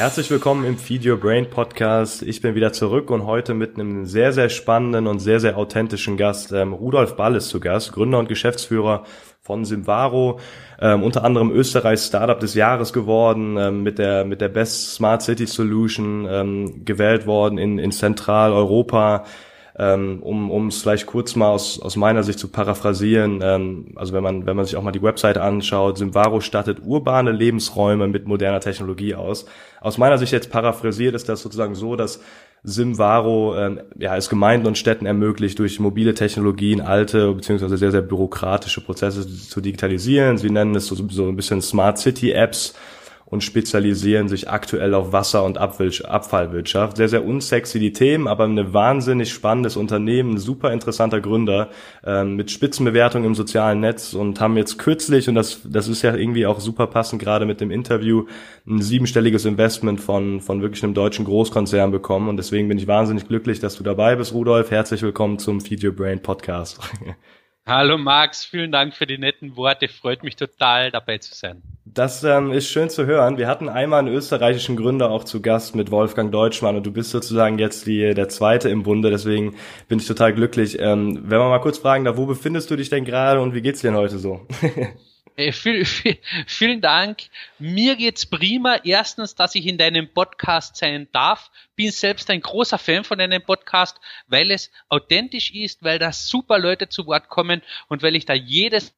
Herzlich willkommen im Feed Your Brain Podcast. Ich bin wieder zurück und heute mit einem sehr, sehr spannenden und sehr, sehr authentischen Gast. Ähm, Rudolf Ball ist zu Gast, Gründer und Geschäftsführer von Simvaro, ähm, unter anderem Österreichs Startup des Jahres geworden, ähm, mit der mit der Best Smart City Solution ähm, gewählt worden in, in Zentraleuropa ähm, um es vielleicht kurz mal aus, aus meiner Sicht zu paraphrasieren, ähm, also wenn man, wenn man sich auch mal die Webseite anschaut, Simvaro stattet urbane Lebensräume mit moderner Technologie aus. Aus meiner Sicht jetzt paraphrasiert ist das sozusagen so, dass Simvaro ähm, ja, es Gemeinden und Städten ermöglicht, durch mobile Technologien alte beziehungsweise sehr, sehr bürokratische Prozesse zu digitalisieren. Sie nennen es so, so ein bisschen Smart City Apps und spezialisieren sich aktuell auf Wasser- und Abfallwirtschaft. Sehr, sehr unsexy die Themen, aber ein wahnsinnig spannendes Unternehmen, super interessanter Gründer ähm, mit Spitzenbewertung im sozialen Netz und haben jetzt kürzlich, und das, das ist ja irgendwie auch super passend gerade mit dem Interview, ein siebenstelliges Investment von, von wirklich einem deutschen Großkonzern bekommen und deswegen bin ich wahnsinnig glücklich, dass du dabei bist, Rudolf. Herzlich willkommen zum Feed Your Brain Podcast. Hallo Max, vielen Dank für die netten Worte. Freut mich total dabei zu sein. Das ähm, ist schön zu hören. Wir hatten einmal einen österreichischen Gründer auch zu Gast mit Wolfgang Deutschmann und du bist sozusagen jetzt die, der Zweite im Bunde, deswegen bin ich total glücklich. Ähm, wenn wir mal kurz fragen, da wo befindest du dich denn gerade und wie geht's dir denn heute so? Äh, viel, viel, vielen Dank. Mir geht's prima. Erstens, dass ich in deinem Podcast sein darf. Bin selbst ein großer Fan von deinem Podcast, weil es authentisch ist, weil da super Leute zu Wort kommen und weil ich da jedes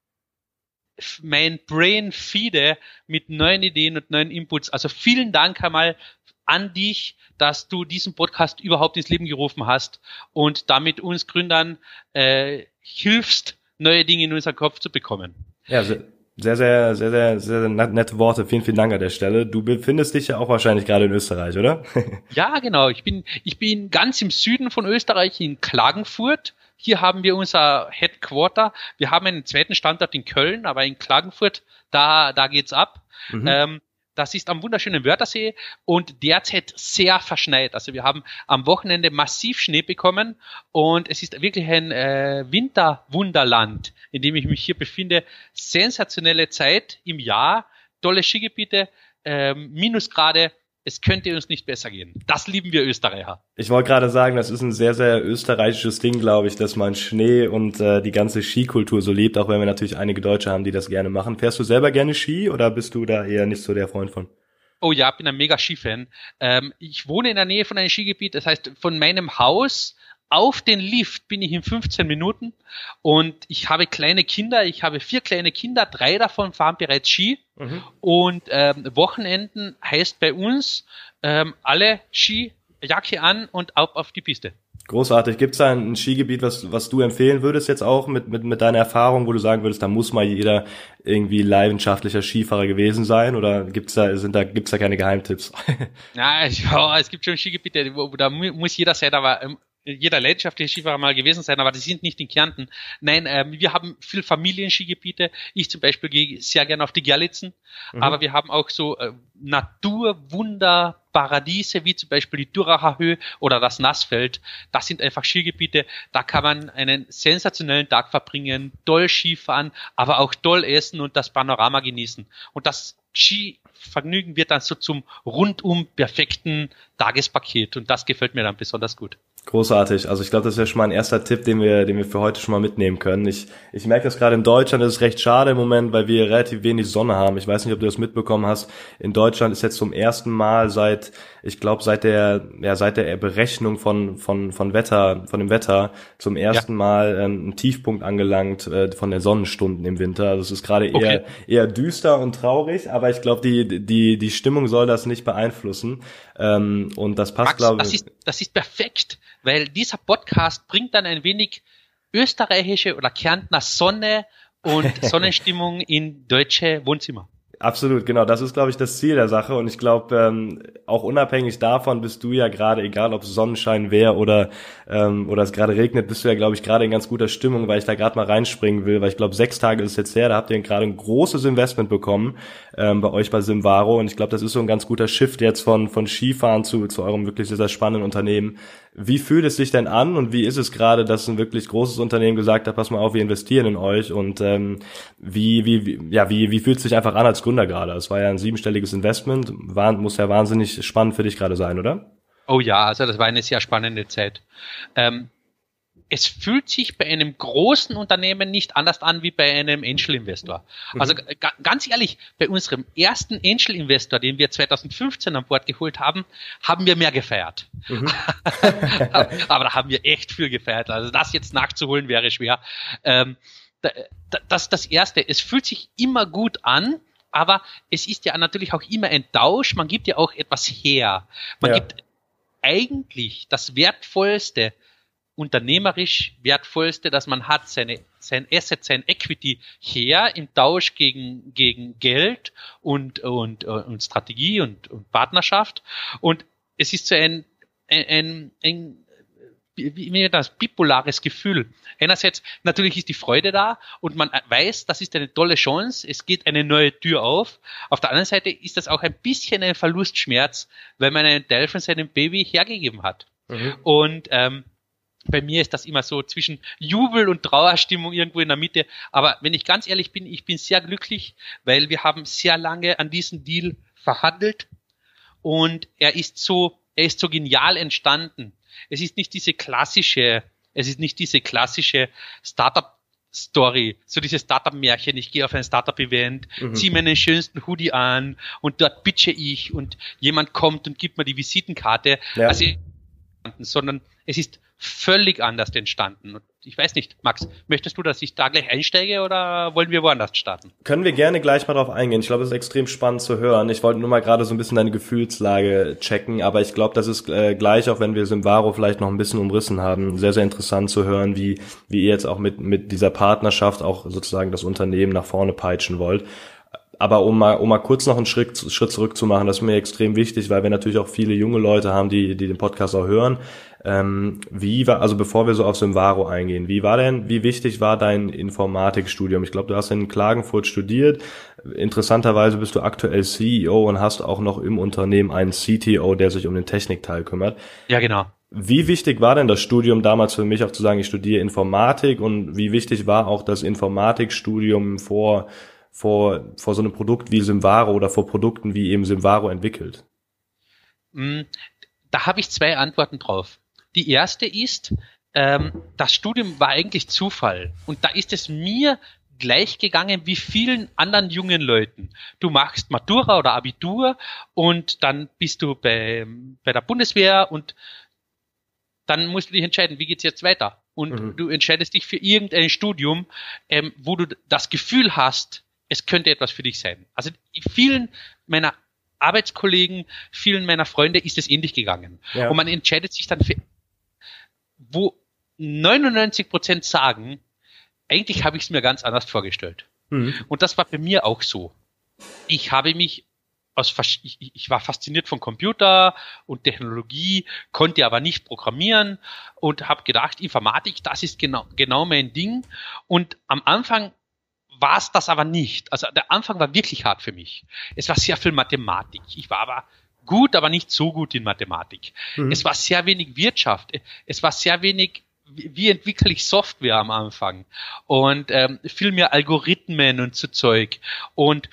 mein Brain feede mit neuen Ideen und neuen Inputs. Also vielen Dank einmal an dich, dass du diesen Podcast überhaupt ins Leben gerufen hast und damit uns Gründern äh, hilfst, neue Dinge in unseren Kopf zu bekommen. Ja, sehr, sehr, sehr, sehr, sehr, sehr nette Worte. Vielen, vielen Dank an der Stelle. Du befindest dich ja auch wahrscheinlich gerade in Österreich, oder? ja, genau. Ich bin, ich bin ganz im Süden von Österreich in Klagenfurt hier haben wir unser Headquarter. Wir haben einen zweiten Standort in Köln, aber in Klagenfurt, da, da geht's ab. Mhm. Ähm, das ist am wunderschönen Wörthersee und derzeit sehr verschneit. Also wir haben am Wochenende massiv Schnee bekommen und es ist wirklich ein äh, Winterwunderland, in dem ich mich hier befinde. Sensationelle Zeit im Jahr, tolle Skigebiete, ähm, Minusgrade es könnte uns nicht besser gehen. Das lieben wir Österreicher. Ich wollte gerade sagen, das ist ein sehr, sehr österreichisches Ding, glaube ich, dass man Schnee und äh, die ganze Skikultur so liebt, auch wenn wir natürlich einige Deutsche haben, die das gerne machen. Fährst du selber gerne Ski oder bist du da eher nicht so der Freund von? Oh ja, bin ein mega Skifan. Ähm, ich wohne in der Nähe von einem Skigebiet, das heißt, von meinem Haus auf den Lift bin ich in 15 Minuten und ich habe kleine Kinder, ich habe vier kleine Kinder, drei davon fahren bereits Ski mhm. und ähm, Wochenenden heißt bei uns ähm, alle Ski, Jacke an und auf, auf die Piste. Großartig. Gibt es da ein Skigebiet, was, was du empfehlen würdest jetzt auch mit, mit, mit deiner Erfahrung, wo du sagen würdest, da muss mal jeder irgendwie leidenschaftlicher Skifahrer gewesen sein oder gibt's da, sind da, gibt's da keine Geheimtipps? Ja, ja, es gibt schon Skigebiete, wo, wo da muss jeder sein, aber ähm, jeder leidenschaftliche Skifahrer mal gewesen sein, aber die sind nicht in Kärnten. Nein, ähm, wir haben viel Familienskigebiete. Ich zum Beispiel gehe sehr gerne auf die Gerlitzen, mhm. aber wir haben auch so äh, Naturwunderparadiese, wie zum Beispiel die Duracher Höhe oder das Nassfeld. Das sind einfach Skigebiete, da kann man einen sensationellen Tag verbringen, toll Skifahren, aber auch toll essen und das Panorama genießen. Und das Skivergnügen wird dann so zum rundum perfekten Tagespaket und das gefällt mir dann besonders gut. Großartig. Also ich glaube, das ist ja schon mal ein erster Tipp, den wir, den wir für heute schon mal mitnehmen können. Ich, ich merke das gerade in Deutschland, das ist recht schade im Moment, weil wir relativ wenig Sonne haben. Ich weiß nicht, ob du das mitbekommen hast. In Deutschland ist jetzt zum ersten Mal seit, ich glaube, seit der, ja, seit der Berechnung von, von, von Wetter, von dem Wetter zum ersten ja. Mal ähm, ein Tiefpunkt angelangt äh, von der Sonnenstunden im Winter. Also es ist gerade eher, okay. eher düster und traurig, aber ich glaube, die, die, die Stimmung soll das nicht beeinflussen. Ähm, und das passt, glaube ich. Das ist, das ist perfekt weil dieser Podcast bringt dann ein wenig österreichische oder Kärntner Sonne und Sonnenstimmung in deutsche Wohnzimmer. Absolut, genau. Das ist, glaube ich, das Ziel der Sache. Und ich glaube, ähm, auch unabhängig davon bist du ja gerade, egal ob es Sonnenschein wäre oder ähm, oder es gerade regnet, bist du ja, glaube ich, gerade in ganz guter Stimmung, weil ich da gerade mal reinspringen will. Weil ich glaube, sechs Tage ist es jetzt her, da habt ihr gerade ein großes Investment bekommen ähm, bei euch bei Simvaro. Und ich glaube, das ist so ein ganz guter Shift jetzt von von Skifahren zu zu eurem wirklich sehr, sehr spannenden Unternehmen. Wie fühlt es sich denn an und wie ist es gerade, dass ein wirklich großes Unternehmen gesagt hat, pass mal auf, wir investieren in euch und ähm, wie, wie, wie, ja, wie, wie fühlt es sich einfach an als Gründer gerade? Es war ja ein siebenstelliges Investment, war, muss ja wahnsinnig spannend für dich gerade sein, oder? Oh ja, also das war eine sehr spannende Zeit. Ähm, es fühlt sich bei einem großen Unternehmen nicht anders an wie bei einem Angel Investor. Mhm. Also ganz ehrlich, bei unserem ersten Angel Investor, den wir 2015 an Bord geholt haben, haben wir mehr gefeiert. Mhm. Aber da haben wir echt viel gefeiert. Also das jetzt nachzuholen wäre schwer. Ähm, das das erste. Es fühlt sich immer gut an. Aber es ist ja natürlich auch immer ein Tausch. Man gibt ja auch etwas her. Man ja. gibt eigentlich das Wertvollste unternehmerisch wertvollste, dass man hat, seine, sein Asset, sein Equity her im Tausch gegen, gegen Geld und, und, und Strategie und, und Partnerschaft. Und es ist so ein, ein, ein, ein wie, wie das bipolares Gefühl. Einerseits natürlich ist die Freude da und man weiß, das ist eine tolle Chance, es geht eine neue Tür auf. Auf der anderen Seite ist das auch ein bisschen ein Verlustschmerz, weil man einen Teil von seinem Baby hergegeben hat. Mhm. Und ähm, bei mir ist das immer so zwischen Jubel und Trauerstimmung irgendwo in der Mitte. Aber wenn ich ganz ehrlich bin, ich bin sehr glücklich, weil wir haben sehr lange an diesem Deal verhandelt und er ist so, er ist so genial entstanden. Es ist nicht diese klassische, es ist nicht diese klassische Startup Story, so dieses Startup-Märchen, ich gehe auf ein Startup-Event, mhm. ziehe meinen schönsten Hoodie an und dort pitche ich und jemand kommt und gibt mir die Visitenkarte. Ja. Also, sondern es ist völlig anders entstanden. Ich weiß nicht, Max, möchtest du, dass ich da gleich einsteige oder wollen wir woanders starten? Können wir gerne gleich mal drauf eingehen. Ich glaube, es ist extrem spannend zu hören. Ich wollte nur mal gerade so ein bisschen deine Gefühlslage checken, aber ich glaube, das ist äh, gleich, auch wenn wir Simvaro vielleicht noch ein bisschen umrissen haben, sehr, sehr interessant zu hören, wie, wie ihr jetzt auch mit, mit dieser Partnerschaft auch sozusagen das Unternehmen nach vorne peitschen wollt. Aber um mal, um mal kurz noch einen Schritt, Schritt zurück zu machen, das ist mir extrem wichtig, weil wir natürlich auch viele junge Leute haben, die, die den Podcast auch hören. Ähm, wie war, also bevor wir so auf Simvaro eingehen, wie war denn, wie wichtig war dein Informatikstudium? Ich glaube, du hast in Klagenfurt studiert. Interessanterweise bist du aktuell CEO und hast auch noch im Unternehmen einen CTO, der sich um den Technikteil kümmert. Ja, genau. Wie wichtig war denn das Studium damals für mich auch zu sagen, ich studiere Informatik und wie wichtig war auch das Informatikstudium vor vor, vor so einem Produkt wie Simvaro oder vor Produkten wie eben Simvaro entwickelt? Mm, da habe ich zwei Antworten drauf. Die erste ist, ähm, das Studium war eigentlich Zufall. Und da ist es mir gleich gegangen wie vielen anderen jungen Leuten. Du machst Matura oder Abitur und dann bist du bei, bei der Bundeswehr und dann musst du dich entscheiden, wie geht's jetzt weiter? Und mhm. du entscheidest dich für irgendein Studium, ähm, wo du das Gefühl hast, es könnte etwas für dich sein. Also vielen meiner Arbeitskollegen, vielen meiner Freunde ist es ähnlich gegangen. Ja. Und man entscheidet sich dann für, wo 99 Prozent sagen, eigentlich habe ich es mir ganz anders vorgestellt. Mhm. Und das war bei mir auch so. Ich habe mich aus, ich, ich war fasziniert von Computer und Technologie, konnte aber nicht programmieren und habe gedacht, Informatik, das ist genau, genau mein Ding. Und am Anfang war es das aber nicht. Also der Anfang war wirklich hart für mich. Es war sehr viel Mathematik. Ich war aber gut, aber nicht so gut in Mathematik. Mhm. Es war sehr wenig Wirtschaft. Es war sehr wenig wie entwickle ich Software am Anfang und ähm, viel mehr Algorithmen und so Zeug und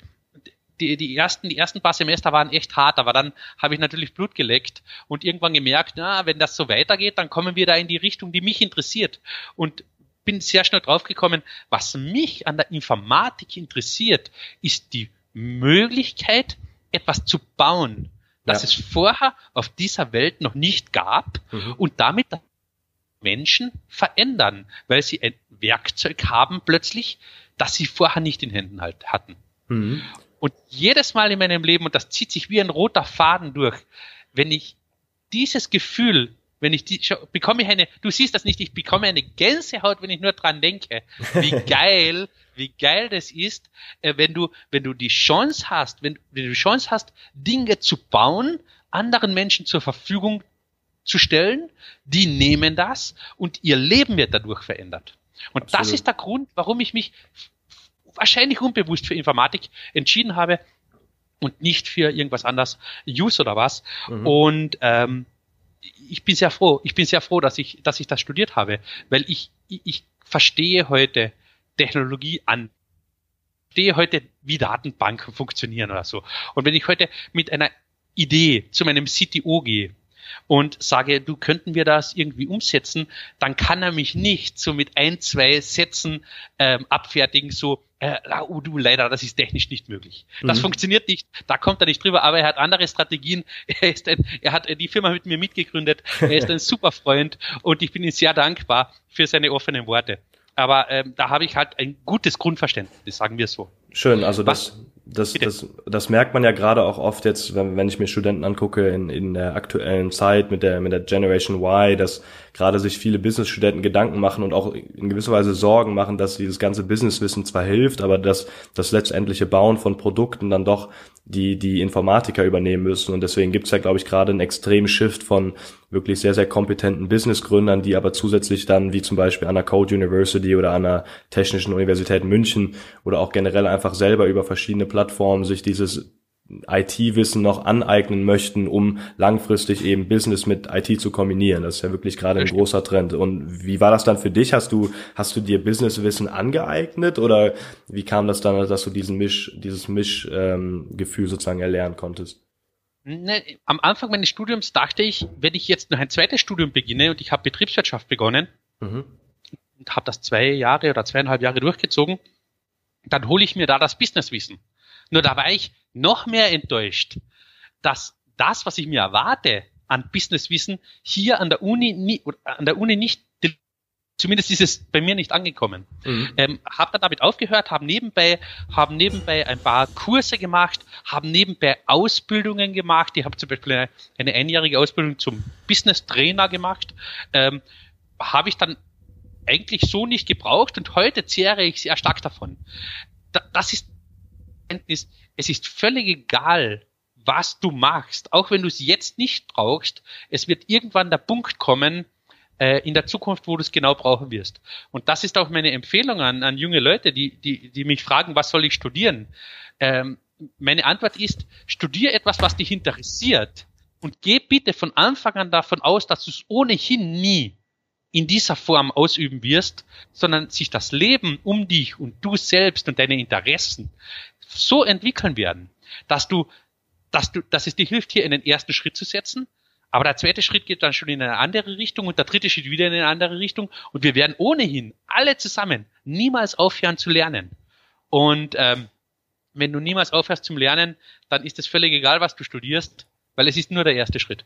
die, die ersten die ersten paar Semester waren echt hart, aber dann habe ich natürlich Blut geleckt und irgendwann gemerkt, na, wenn das so weitergeht, dann kommen wir da in die Richtung, die mich interessiert und bin sehr schnell draufgekommen, was mich an der Informatik interessiert, ist die Möglichkeit, etwas zu bauen, das ja. es vorher auf dieser Welt noch nicht gab mhm. und damit Menschen verändern, weil sie ein Werkzeug haben plötzlich, das sie vorher nicht in Händen halt hatten. Mhm. Und jedes Mal in meinem Leben, und das zieht sich wie ein roter Faden durch, wenn ich dieses Gefühl wenn ich die, bekomme ich eine, du siehst das nicht, ich bekomme eine Gänsehaut, wenn ich nur dran denke, wie geil, wie geil das ist, äh, wenn du, wenn du die Chance hast, wenn, wenn du die Chance hast, Dinge zu bauen, anderen Menschen zur Verfügung zu stellen, die nehmen das und ihr Leben wird dadurch verändert. Und Absolut. das ist der Grund, warum ich mich wahrscheinlich unbewusst für Informatik entschieden habe und nicht für irgendwas anderes, Use oder was. Mhm. Und ähm, ich bin sehr froh, ich bin sehr froh, dass ich, dass ich das studiert habe, weil ich, ich, ich verstehe heute Technologie an, verstehe heute, wie Datenbanken funktionieren oder so. Und wenn ich heute mit einer Idee zu meinem CTO gehe und sage, du könnten wir das irgendwie umsetzen, dann kann er mich nicht so mit ein, zwei Sätzen ähm, abfertigen, so, äh, oh, du, leider, das ist technisch nicht möglich. Das mhm. funktioniert nicht, da kommt er nicht drüber, aber er hat andere Strategien. Er ist ein, er hat die Firma mit mir mitgegründet, er ist ein super Freund und ich bin ihm sehr dankbar für seine offenen Worte. Aber ähm, da habe ich halt ein gutes Grundverständnis, sagen wir so. Schön, also das, das, das, das merkt man ja gerade auch oft jetzt, wenn, wenn ich mir Studenten angucke in, in der aktuellen Zeit mit der, mit der Generation Y, dass gerade sich viele Business-Studenten Gedanken machen und auch in gewisser Weise Sorgen machen, dass dieses ganze Businesswissen zwar hilft, aber dass das letztendliche Bauen von Produkten dann doch die, die Informatiker übernehmen müssen. Und deswegen gibt's ja, glaube ich, gerade einen extremen Shift von wirklich sehr, sehr kompetenten Businessgründern, die aber zusätzlich dann, wie zum Beispiel an der Code University oder an der Technischen Universität München oder auch generell einfach selber über verschiedene Plattformen sich dieses IT-Wissen noch aneignen möchten, um langfristig eben Business mit IT zu kombinieren. Das ist ja wirklich gerade ein großer Trend. Und wie war das dann für dich? Hast du, hast du dir Businesswissen angeeignet oder wie kam das dann, dass du diesen Misch, dieses Mischgefühl ähm, sozusagen erlernen konntest? Ne, am Anfang meines Studiums dachte ich, wenn ich jetzt noch ein zweites Studium beginne und ich habe Betriebswirtschaft begonnen mhm. und habe das zwei Jahre oder zweieinhalb Jahre durchgezogen, dann hole ich mir da das Businesswissen. Nur da war ich noch mehr enttäuscht, dass das, was ich mir erwarte an Businesswissen, hier an der Uni, nie, an der Uni nicht zumindest ist es bei mir nicht angekommen. Mhm. Ähm, habe dann damit aufgehört, haben nebenbei, haben nebenbei ein paar Kurse gemacht, haben nebenbei Ausbildungen gemacht. Ich habe zum Beispiel eine, eine, einjährige Ausbildung zum Business Trainer gemacht. Ähm, habe ich dann eigentlich so nicht gebraucht und heute zehre ich sehr stark davon. Da, das ist Erkenntnis, es ist völlig egal, was du machst, auch wenn du es jetzt nicht brauchst, es wird irgendwann der Punkt kommen, äh, in der Zukunft, wo du es genau brauchen wirst. Und das ist auch meine Empfehlung an, an junge Leute, die, die, die mich fragen, was soll ich studieren? Ähm, meine Antwort ist, studier etwas, was dich interessiert und geh bitte von Anfang an davon aus, dass du es ohnehin nie in dieser Form ausüben wirst, sondern sich das Leben um dich und du selbst und deine Interessen so entwickeln werden, dass du, dass du, dass es dir hilft, hier in den ersten Schritt zu setzen. Aber der zweite Schritt geht dann schon in eine andere Richtung und der dritte Schritt wieder in eine andere Richtung. Und wir werden ohnehin alle zusammen niemals aufhören zu lernen. Und ähm, wenn du niemals aufhörst zum Lernen, dann ist es völlig egal, was du studierst, weil es ist nur der erste Schritt.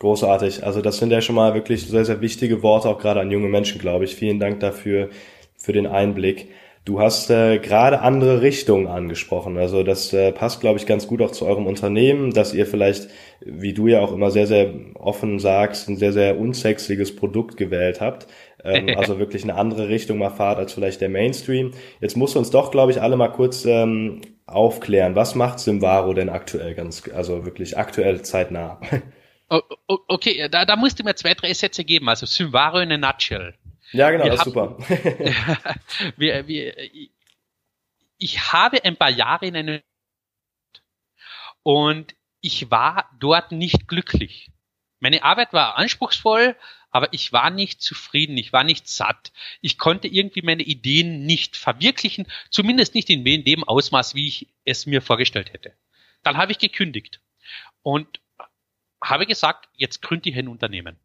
Großartig. Also das sind ja schon mal wirklich sehr, sehr wichtige Worte, auch gerade an junge Menschen, glaube ich. Vielen Dank dafür, für den Einblick. Du hast äh, gerade andere Richtungen angesprochen. Also das äh, passt, glaube ich, ganz gut auch zu eurem Unternehmen, dass ihr vielleicht, wie du ja auch immer sehr, sehr offen sagst, ein sehr, sehr unsexiges Produkt gewählt habt. Ähm, also wirklich eine andere Richtung mal fahrt als vielleicht der Mainstream. Jetzt musst du uns doch, glaube ich, alle mal kurz ähm, aufklären. Was macht Simvaro denn aktuell ganz, also wirklich aktuell zeitnah? Okay, da, da musst du mir zwei, drei Sätze geben. Also Simvaro in a nutshell. Ja, genau, wir das ist super. wir, wir, ich habe ein paar Jahre in einem und ich war dort nicht glücklich. Meine Arbeit war anspruchsvoll, aber ich war nicht zufrieden, ich war nicht satt. Ich konnte irgendwie meine Ideen nicht verwirklichen, zumindest nicht in dem Ausmaß, wie ich es mir vorgestellt hätte. Dann habe ich gekündigt und habe gesagt, jetzt gründe ich ein Unternehmen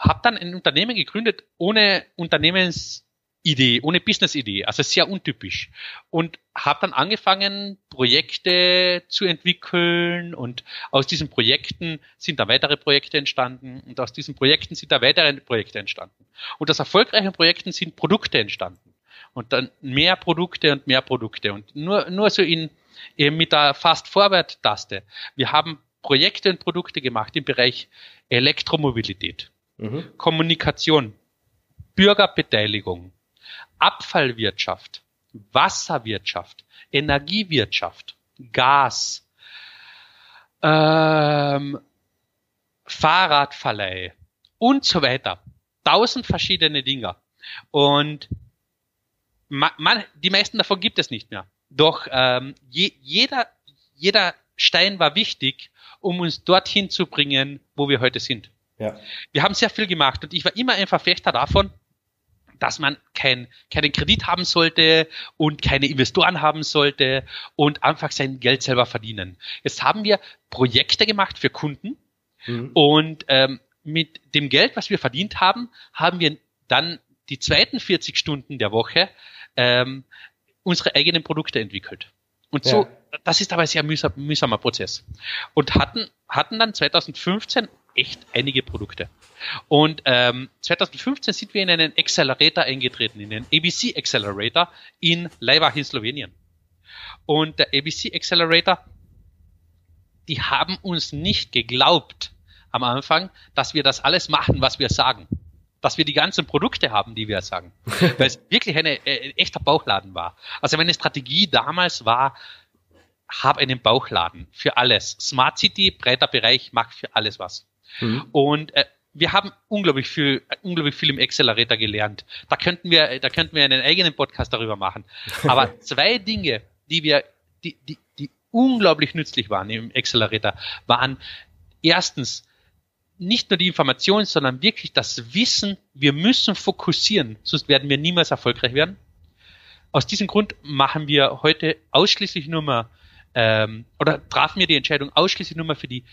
habe dann ein Unternehmen gegründet ohne Unternehmensidee, ohne Businessidee, also sehr untypisch. Und habe dann angefangen, Projekte zu entwickeln und aus diesen Projekten sind da weitere Projekte entstanden und aus diesen Projekten sind da weitere Projekte entstanden. Und aus erfolgreichen Projekten sind Produkte entstanden. Und dann mehr Produkte und mehr Produkte. Und nur, nur so in, eben mit der Fast-Forward-Taste. Wir haben Projekte und Produkte gemacht im Bereich Elektromobilität. Mhm. Kommunikation, Bürgerbeteiligung, Abfallwirtschaft, Wasserwirtschaft, Energiewirtschaft, Gas, ähm, Fahrradverleih und so weiter. Tausend verschiedene Dinge. Und man, man, die meisten davon gibt es nicht mehr. Doch ähm, je, jeder, jeder Stein war wichtig, um uns dorthin zu bringen, wo wir heute sind. Ja. Wir haben sehr viel gemacht und ich war immer ein Verfechter davon, dass man kein, keinen Kredit haben sollte und keine Investoren haben sollte und einfach sein Geld selber verdienen. Jetzt haben wir Projekte gemacht für Kunden mhm. und ähm, mit dem Geld, was wir verdient haben, haben wir dann die zweiten 40 Stunden der Woche ähm, unsere eigenen Produkte entwickelt. Und so, ja. das ist aber ein sehr mühsam, mühsamer Prozess. Und hatten, hatten dann 2015 echt einige Produkte. Und ähm, 2015 sind wir in einen Accelerator eingetreten, in den ABC Accelerator in Leibach in Slowenien. Und der ABC Accelerator, die haben uns nicht geglaubt am Anfang, dass wir das alles machen, was wir sagen. Dass wir die ganzen Produkte haben, die wir sagen. Weil es wirklich eine, äh, ein echter Bauchladen war. Also meine Strategie damals war, hab einen Bauchladen für alles. Smart City, breiter Bereich, mach für alles was. Mhm. Und äh, wir haben unglaublich viel, unglaublich viel im Accelerator gelernt. Da könnten wir, da könnten wir einen eigenen Podcast darüber machen. Aber zwei Dinge, die wir, die, die, die unglaublich nützlich waren im Accelerator, waren erstens nicht nur die Information, sondern wirklich das Wissen, wir müssen fokussieren, sonst werden wir niemals erfolgreich werden. Aus diesem Grund machen wir heute ausschließlich nur mal, ähm, oder trafen wir die Entscheidung ausschließlich nur mal für die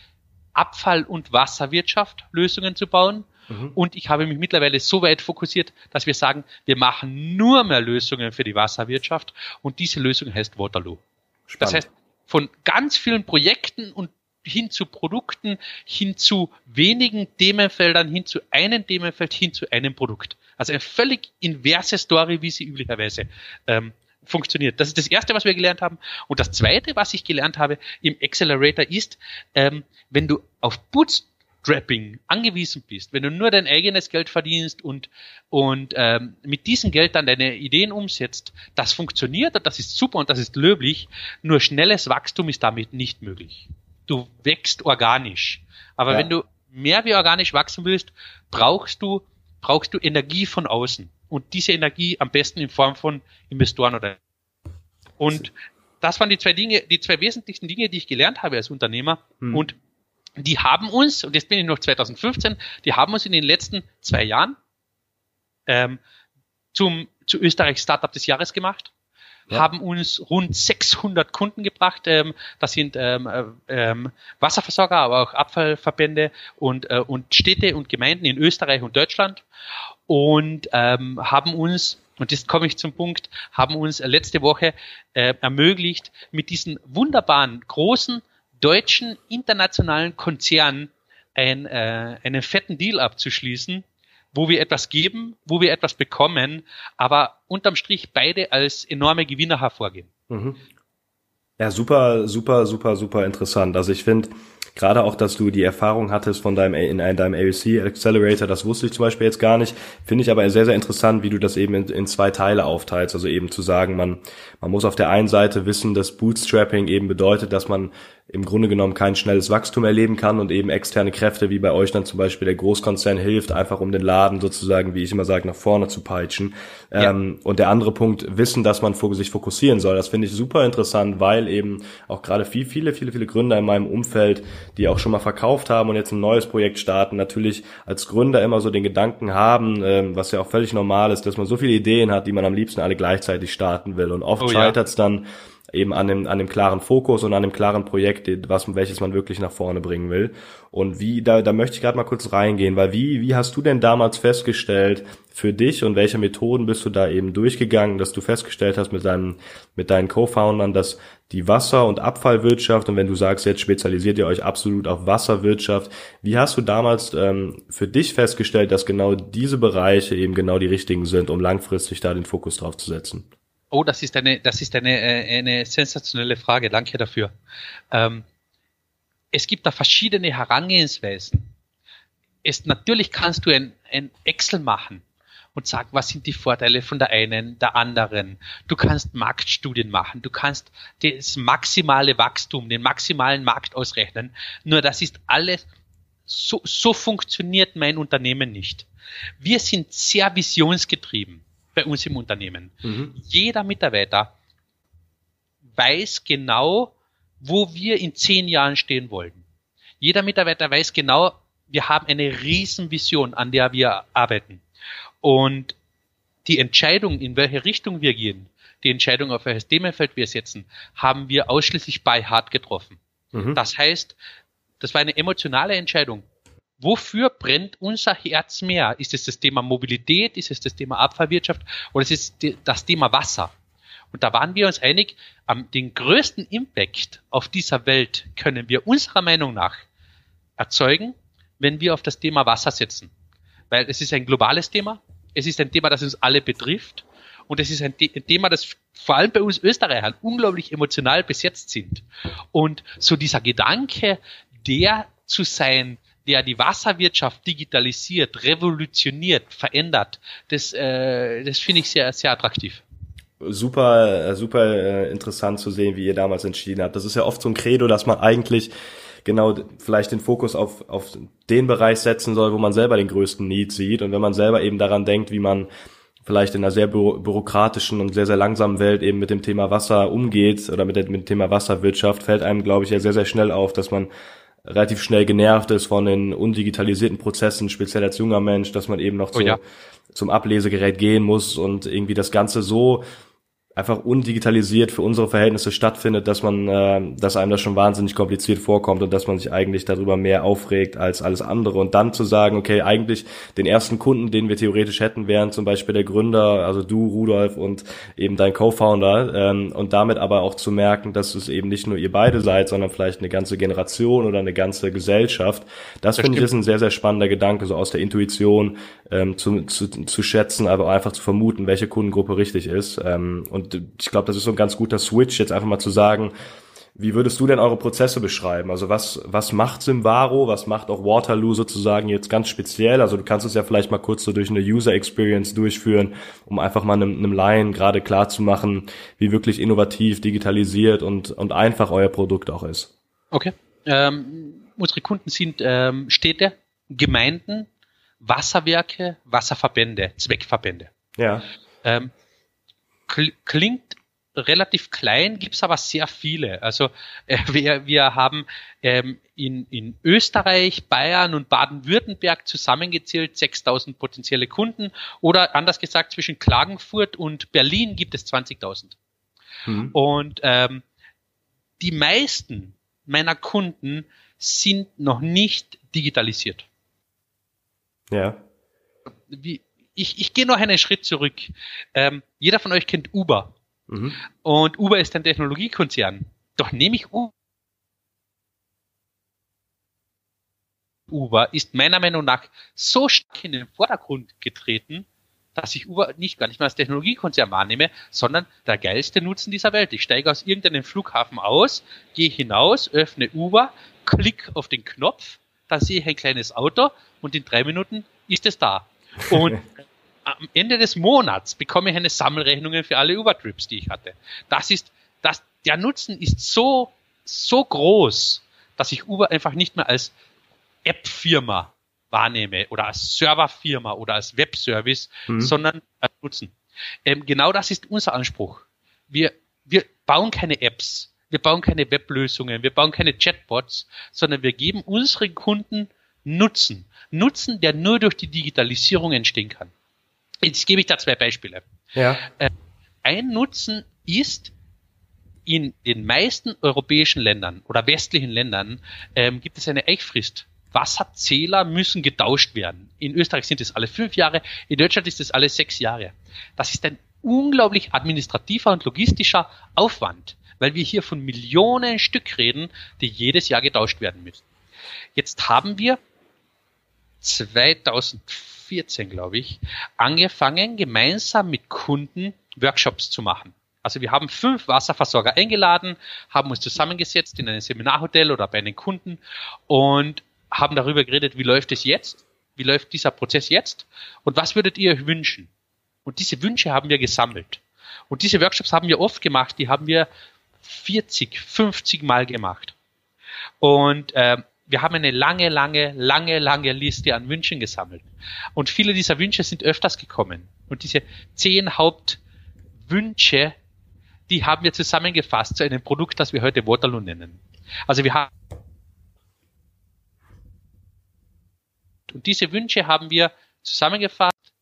Abfall- und Wasserwirtschaft Lösungen zu bauen. Mhm. Und ich habe mich mittlerweile so weit fokussiert, dass wir sagen, wir machen nur mehr Lösungen für die Wasserwirtschaft und diese Lösung heißt Waterloo. Spannend. Das heißt, von ganz vielen Projekten und hin zu Produkten, hin zu wenigen Themenfeldern, hin zu einem Themenfeld, hin zu einem Produkt. Also eine völlig inverse Story, wie sie üblicherweise ähm, funktioniert. Das ist das Erste, was wir gelernt haben. Und das Zweite, was ich gelernt habe im Accelerator ist, ähm, wenn du auf Bootstrapping angewiesen bist, wenn du nur dein eigenes Geld verdienst und, und ähm, mit diesem Geld dann deine Ideen umsetzt, das funktioniert und das ist super und das ist löblich, nur schnelles Wachstum ist damit nicht möglich. Du wächst organisch. Aber ja. wenn du mehr wie organisch wachsen willst, brauchst du, brauchst du Energie von außen und diese Energie am besten in Form von Investoren oder und das waren die zwei Dinge, die zwei wesentlichsten Dinge, die ich gelernt habe als Unternehmer hm. und die haben uns, und jetzt bin ich noch 2015, die haben uns in den letzten zwei Jahren ähm, zum zu Österreich Startup des Jahres gemacht, ja. haben uns rund 600 Kunden gebracht. Ähm, das sind ähm, äh, ähm, Wasserversorger, aber auch Abfallverbände und, äh, und Städte und Gemeinden in Österreich und Deutschland und ähm, haben uns und jetzt komme ich zum Punkt, haben uns letzte Woche äh, ermöglicht, mit diesen wunderbaren, großen, deutschen, internationalen Konzernen ein, äh, einen fetten Deal abzuschließen, wo wir etwas geben, wo wir etwas bekommen, aber unterm Strich beide als enorme Gewinner hervorgehen. Mhm. Ja, super, super, super, super interessant. Also ich finde, Gerade auch, dass du die Erfahrung hattest von deinem in deinem AUC Accelerator, das wusste ich zum Beispiel jetzt gar nicht. Finde ich aber sehr, sehr interessant, wie du das eben in, in zwei Teile aufteilst. Also eben zu sagen, man, man muss auf der einen Seite wissen, dass Bootstrapping eben bedeutet, dass man im Grunde genommen kein schnelles Wachstum erleben kann und eben externe Kräfte wie bei euch dann zum Beispiel der Großkonzern hilft, einfach um den Laden sozusagen, wie ich immer sage, nach vorne zu peitschen. Ja. Ähm, und der andere Punkt, wissen, dass man sich fokussieren soll. Das finde ich super interessant, weil eben auch gerade viel, viele, viele, viele Gründer in meinem Umfeld, die auch schon mal verkauft haben und jetzt ein neues Projekt starten, natürlich als Gründer immer so den Gedanken haben, ähm, was ja auch völlig normal ist, dass man so viele Ideen hat, die man am liebsten alle gleichzeitig starten will. Und oft oh, scheitert es ja. dann eben an dem, an dem klaren Fokus und an dem klaren Projekt, was, welches man wirklich nach vorne bringen will. Und wie, da, da möchte ich gerade mal kurz reingehen, weil wie, wie hast du denn damals festgestellt für dich und welche Methoden bist du da eben durchgegangen, dass du festgestellt hast mit deinen, mit deinen Co-Foundern, dass die Wasser- und Abfallwirtschaft und wenn du sagst, jetzt spezialisiert ihr euch absolut auf Wasserwirtschaft, wie hast du damals ähm, für dich festgestellt, dass genau diese Bereiche eben genau die richtigen sind, um langfristig da den Fokus drauf zu setzen? Oh, das ist eine, das ist eine, äh, eine sensationelle Frage. Danke dafür. Ähm, es gibt da verschiedene Herangehensweisen. Es, natürlich kannst du ein, ein Excel machen und sagen, was sind die Vorteile von der einen, der anderen. Du kannst Marktstudien machen, du kannst das maximale Wachstum, den maximalen Markt ausrechnen. Nur das ist alles, so, so funktioniert mein Unternehmen nicht. Wir sind sehr visionsgetrieben bei uns im Unternehmen. Mhm. Jeder Mitarbeiter weiß genau, wo wir in zehn Jahren stehen wollen. Jeder Mitarbeiter weiß genau, wir haben eine Riesenvision, an der wir arbeiten. Und die Entscheidung, in welche Richtung wir gehen, die Entscheidung, auf welches Themenfeld wir setzen, haben wir ausschließlich bei Hart getroffen. Mhm. Das heißt, das war eine emotionale Entscheidung. Wofür brennt unser Herz mehr? Ist es das Thema Mobilität? Ist es das Thema Abfallwirtschaft? Oder ist es das Thema Wasser? Und da waren wir uns einig, den größten Impact auf dieser Welt können wir unserer Meinung nach erzeugen, wenn wir auf das Thema Wasser setzen. Weil es ist ein globales Thema, es ist ein Thema, das uns alle betrifft und es ist ein Thema, das vor allem bei uns Österreichern unglaublich emotional besetzt sind. Und so dieser Gedanke, der zu sein, der die Wasserwirtschaft digitalisiert, revolutioniert, verändert, das, äh, das finde ich sehr, sehr attraktiv super, super äh, interessant zu sehen, wie ihr damals entschieden habt. Das ist ja oft so ein Credo, dass man eigentlich genau vielleicht den Fokus auf, auf den Bereich setzen soll, wo man selber den größten Need sieht. Und wenn man selber eben daran denkt, wie man vielleicht in einer sehr bürokratischen und sehr, sehr langsamen Welt eben mit dem Thema Wasser umgeht oder mit dem Thema Wasserwirtschaft, fällt einem, glaube ich, ja sehr, sehr schnell auf, dass man relativ schnell genervt ist von den undigitalisierten Prozessen, speziell als junger Mensch, dass man eben noch oh, zu, ja. zum Ablesegerät gehen muss und irgendwie das Ganze so einfach undigitalisiert für unsere Verhältnisse stattfindet, dass man, äh, dass einem das schon wahnsinnig kompliziert vorkommt und dass man sich eigentlich darüber mehr aufregt als alles andere. Und dann zu sagen, okay, eigentlich den ersten Kunden, den wir theoretisch hätten, wären zum Beispiel der Gründer, also du, Rudolf und eben dein Co-Founder, ähm, und damit aber auch zu merken, dass es eben nicht nur ihr beide seid, sondern vielleicht eine ganze Generation oder eine ganze Gesellschaft. Das, das finde ich ist ein sehr, sehr spannender Gedanke, so aus der Intuition ähm, zu, zu, zu schätzen, aber einfach zu vermuten, welche Kundengruppe richtig ist. Ähm, und ich glaube, das ist so ein ganz guter Switch, jetzt einfach mal zu sagen, wie würdest du denn eure Prozesse beschreiben? Also was, was macht Simvaro, was macht auch Waterloo sozusagen jetzt ganz speziell? Also du kannst es ja vielleicht mal kurz so durch eine User Experience durchführen, um einfach mal einem, einem Laien gerade klar zu machen, wie wirklich innovativ, digitalisiert und, und einfach euer Produkt auch ist. Okay. Ähm, unsere Kunden sind ähm, Städte, Gemeinden, Wasserwerke, Wasserverbände, Zweckverbände. Ja. Ähm, klingt relativ klein, gibt's aber sehr viele. Also äh, wir, wir haben ähm, in, in Österreich, Bayern und Baden-Württemberg zusammengezählt 6000 potenzielle Kunden oder anders gesagt zwischen Klagenfurt und Berlin gibt es 20.000. Mhm. Und ähm, die meisten meiner Kunden sind noch nicht digitalisiert. Ja. Wie, ich, ich gehe noch einen Schritt zurück. Ähm, jeder von euch kennt Uber. Mhm. Und Uber ist ein Technologiekonzern. Doch nehme ich Uber ist meiner Meinung nach so stark in den Vordergrund getreten, dass ich Uber nicht gar nicht mehr als Technologiekonzern wahrnehme, sondern der geilste Nutzen dieser Welt. Ich steige aus irgendeinem Flughafen aus, gehe hinaus, öffne Uber, klick auf den Knopf, da sehe ich ein kleines Auto und in drei Minuten ist es da. Und am Ende des Monats bekomme ich eine Sammelrechnung für alle Uber-Trips, die ich hatte. Das ist, das, der Nutzen ist so, so groß, dass ich Uber einfach nicht mehr als App-Firma wahrnehme oder als Serverfirma oder als Webservice, mhm. sondern als Nutzen. Ähm, genau das ist unser Anspruch. Wir, wir bauen keine Apps, wir bauen keine Weblösungen, wir bauen keine Chatbots, sondern wir geben unseren Kunden Nutzen. Nutzen, der nur durch die Digitalisierung entstehen kann. Jetzt gebe ich da zwei Beispiele. Ja. Äh, ein Nutzen ist, in den meisten europäischen Ländern oder westlichen Ländern ähm, gibt es eine Eichfrist. Wasserzähler müssen getauscht werden. In Österreich sind es alle fünf Jahre, in Deutschland ist es alle sechs Jahre. Das ist ein unglaublich administrativer und logistischer Aufwand, weil wir hier von Millionen Stück reden, die jedes Jahr getauscht werden müssen. Jetzt haben wir 2014, glaube ich, angefangen, gemeinsam mit Kunden Workshops zu machen. Also wir haben fünf Wasserversorger eingeladen, haben uns zusammengesetzt in einem Seminarhotel oder bei einem Kunden und haben darüber geredet, wie läuft es jetzt, wie läuft dieser Prozess jetzt und was würdet ihr wünschen? Und diese Wünsche haben wir gesammelt. Und diese Workshops haben wir oft gemacht, die haben wir 40, 50 Mal gemacht. Und äh, wir haben eine lange, lange, lange, lange Liste an Wünschen gesammelt. Und viele dieser Wünsche sind öfters gekommen. Und diese zehn Hauptwünsche, die haben wir zusammengefasst zu einem Produkt, das wir heute Waterloo nennen. Also wir haben Und diese Wünsche haben wir zusammengefasst,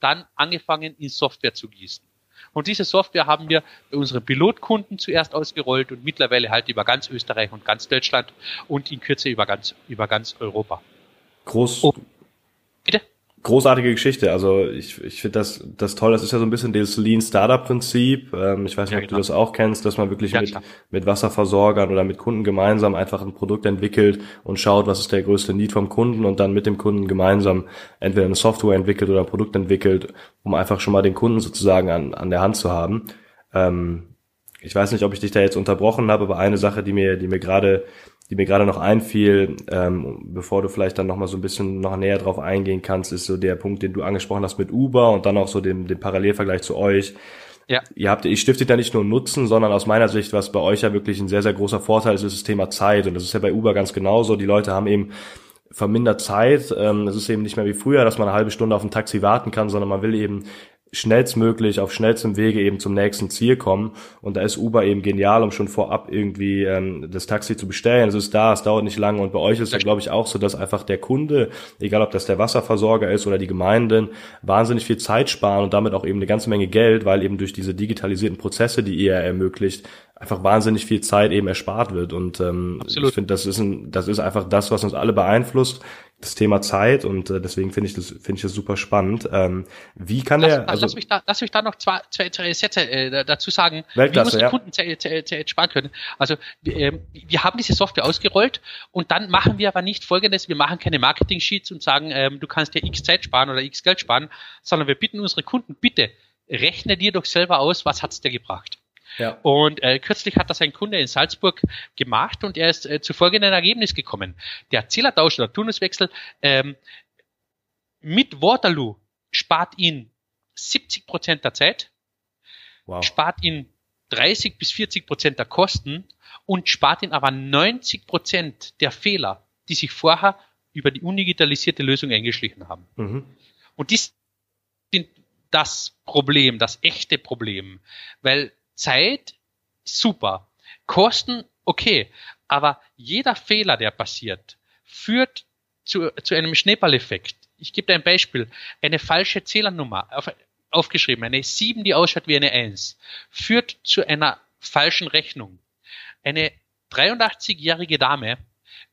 dann angefangen in Software zu gießen. Und diese Software haben wir bei unseren Pilotkunden zuerst ausgerollt und mittlerweile halt über ganz Österreich und ganz Deutschland und in Kürze über ganz, über ganz Europa. Groß, oh. Großartige Geschichte. Also ich, ich finde das, das toll. Das ist ja so ein bisschen das Lean Startup Prinzip. Ähm, ich weiß nicht, ja, ob genau. du das auch kennst, dass man wirklich ja, mit, mit Wasserversorgern oder mit Kunden gemeinsam einfach ein Produkt entwickelt und schaut, was ist der größte Need vom Kunden und dann mit dem Kunden gemeinsam entweder eine Software entwickelt oder ein Produkt entwickelt, um einfach schon mal den Kunden sozusagen an, an der Hand zu haben. Ähm, ich weiß nicht, ob ich dich da jetzt unterbrochen habe, aber eine Sache, die mir, die mir gerade die mir gerade noch einfiel, ähm, bevor du vielleicht dann nochmal so ein bisschen noch näher drauf eingehen kannst, ist so der Punkt, den du angesprochen hast mit Uber und dann auch so den, den Parallelvergleich zu euch. Ja. Ihr habt, ihr stiftet ja nicht nur Nutzen, sondern aus meiner Sicht, was bei euch ja wirklich ein sehr, sehr großer Vorteil ist, ist das Thema Zeit. Und das ist ja bei Uber ganz genauso. Die Leute haben eben vermindert Zeit. Ähm, es ist eben nicht mehr wie früher, dass man eine halbe Stunde auf ein Taxi warten kann, sondern man will eben schnellstmöglich auf schnellstem Wege eben zum nächsten Ziel kommen. Und da ist Uber eben genial, um schon vorab irgendwie ähm, das Taxi zu bestellen. Es ist da, es dauert nicht lange. Und bei euch ist ja, glaube ich, auch so, dass einfach der Kunde, egal ob das der Wasserversorger ist oder die Gemeinden, wahnsinnig viel Zeit sparen und damit auch eben eine ganze Menge Geld, weil eben durch diese digitalisierten Prozesse, die ihr ermöglicht, einfach wahnsinnig viel Zeit eben erspart wird. Und ähm, Absolut. ich finde, das ist ein, das ist einfach das, was uns alle beeinflusst, das Thema Zeit. Und äh, deswegen finde ich das finde ich das super spannend. Ähm, wie kann lass, der? Also, lass mich da, lass mich da noch zwei, zwei, zwei Sätze äh, dazu sagen, wie unsere ja. Kunden Zeit, Zeit, Zeit sparen können. Also wir, äh, wir haben diese Software ausgerollt und dann machen wir aber nicht Folgendes: Wir machen keine Marketing Sheets und sagen, ähm, du kannst dir X Zeit sparen oder X Geld sparen, sondern wir bitten unsere Kunden bitte rechne dir doch selber aus, was hat's dir gebracht. Ja. Und äh, kürzlich hat das ein Kunde in Salzburg gemacht und er ist äh, zu folgendem Ergebnis gekommen. Der Zählertausch oder Turnuswechsel ähm, mit Waterloo spart ihn 70 Prozent der Zeit, wow. spart ihn 30 bis 40 Prozent der Kosten und spart ihn aber 90 Prozent der Fehler, die sich vorher über die undigitalisierte Lösung eingeschlichen haben. Mhm. Und dies sind das Problem, das echte Problem, weil Zeit, super. Kosten, okay. Aber jeder Fehler, der passiert, führt zu, zu einem Schneeballeffekt. Ich gebe dir ein Beispiel. Eine falsche Zählernummer, auf, aufgeschrieben, eine 7, die ausschaut wie eine 1, führt zu einer falschen Rechnung. Eine 83-jährige Dame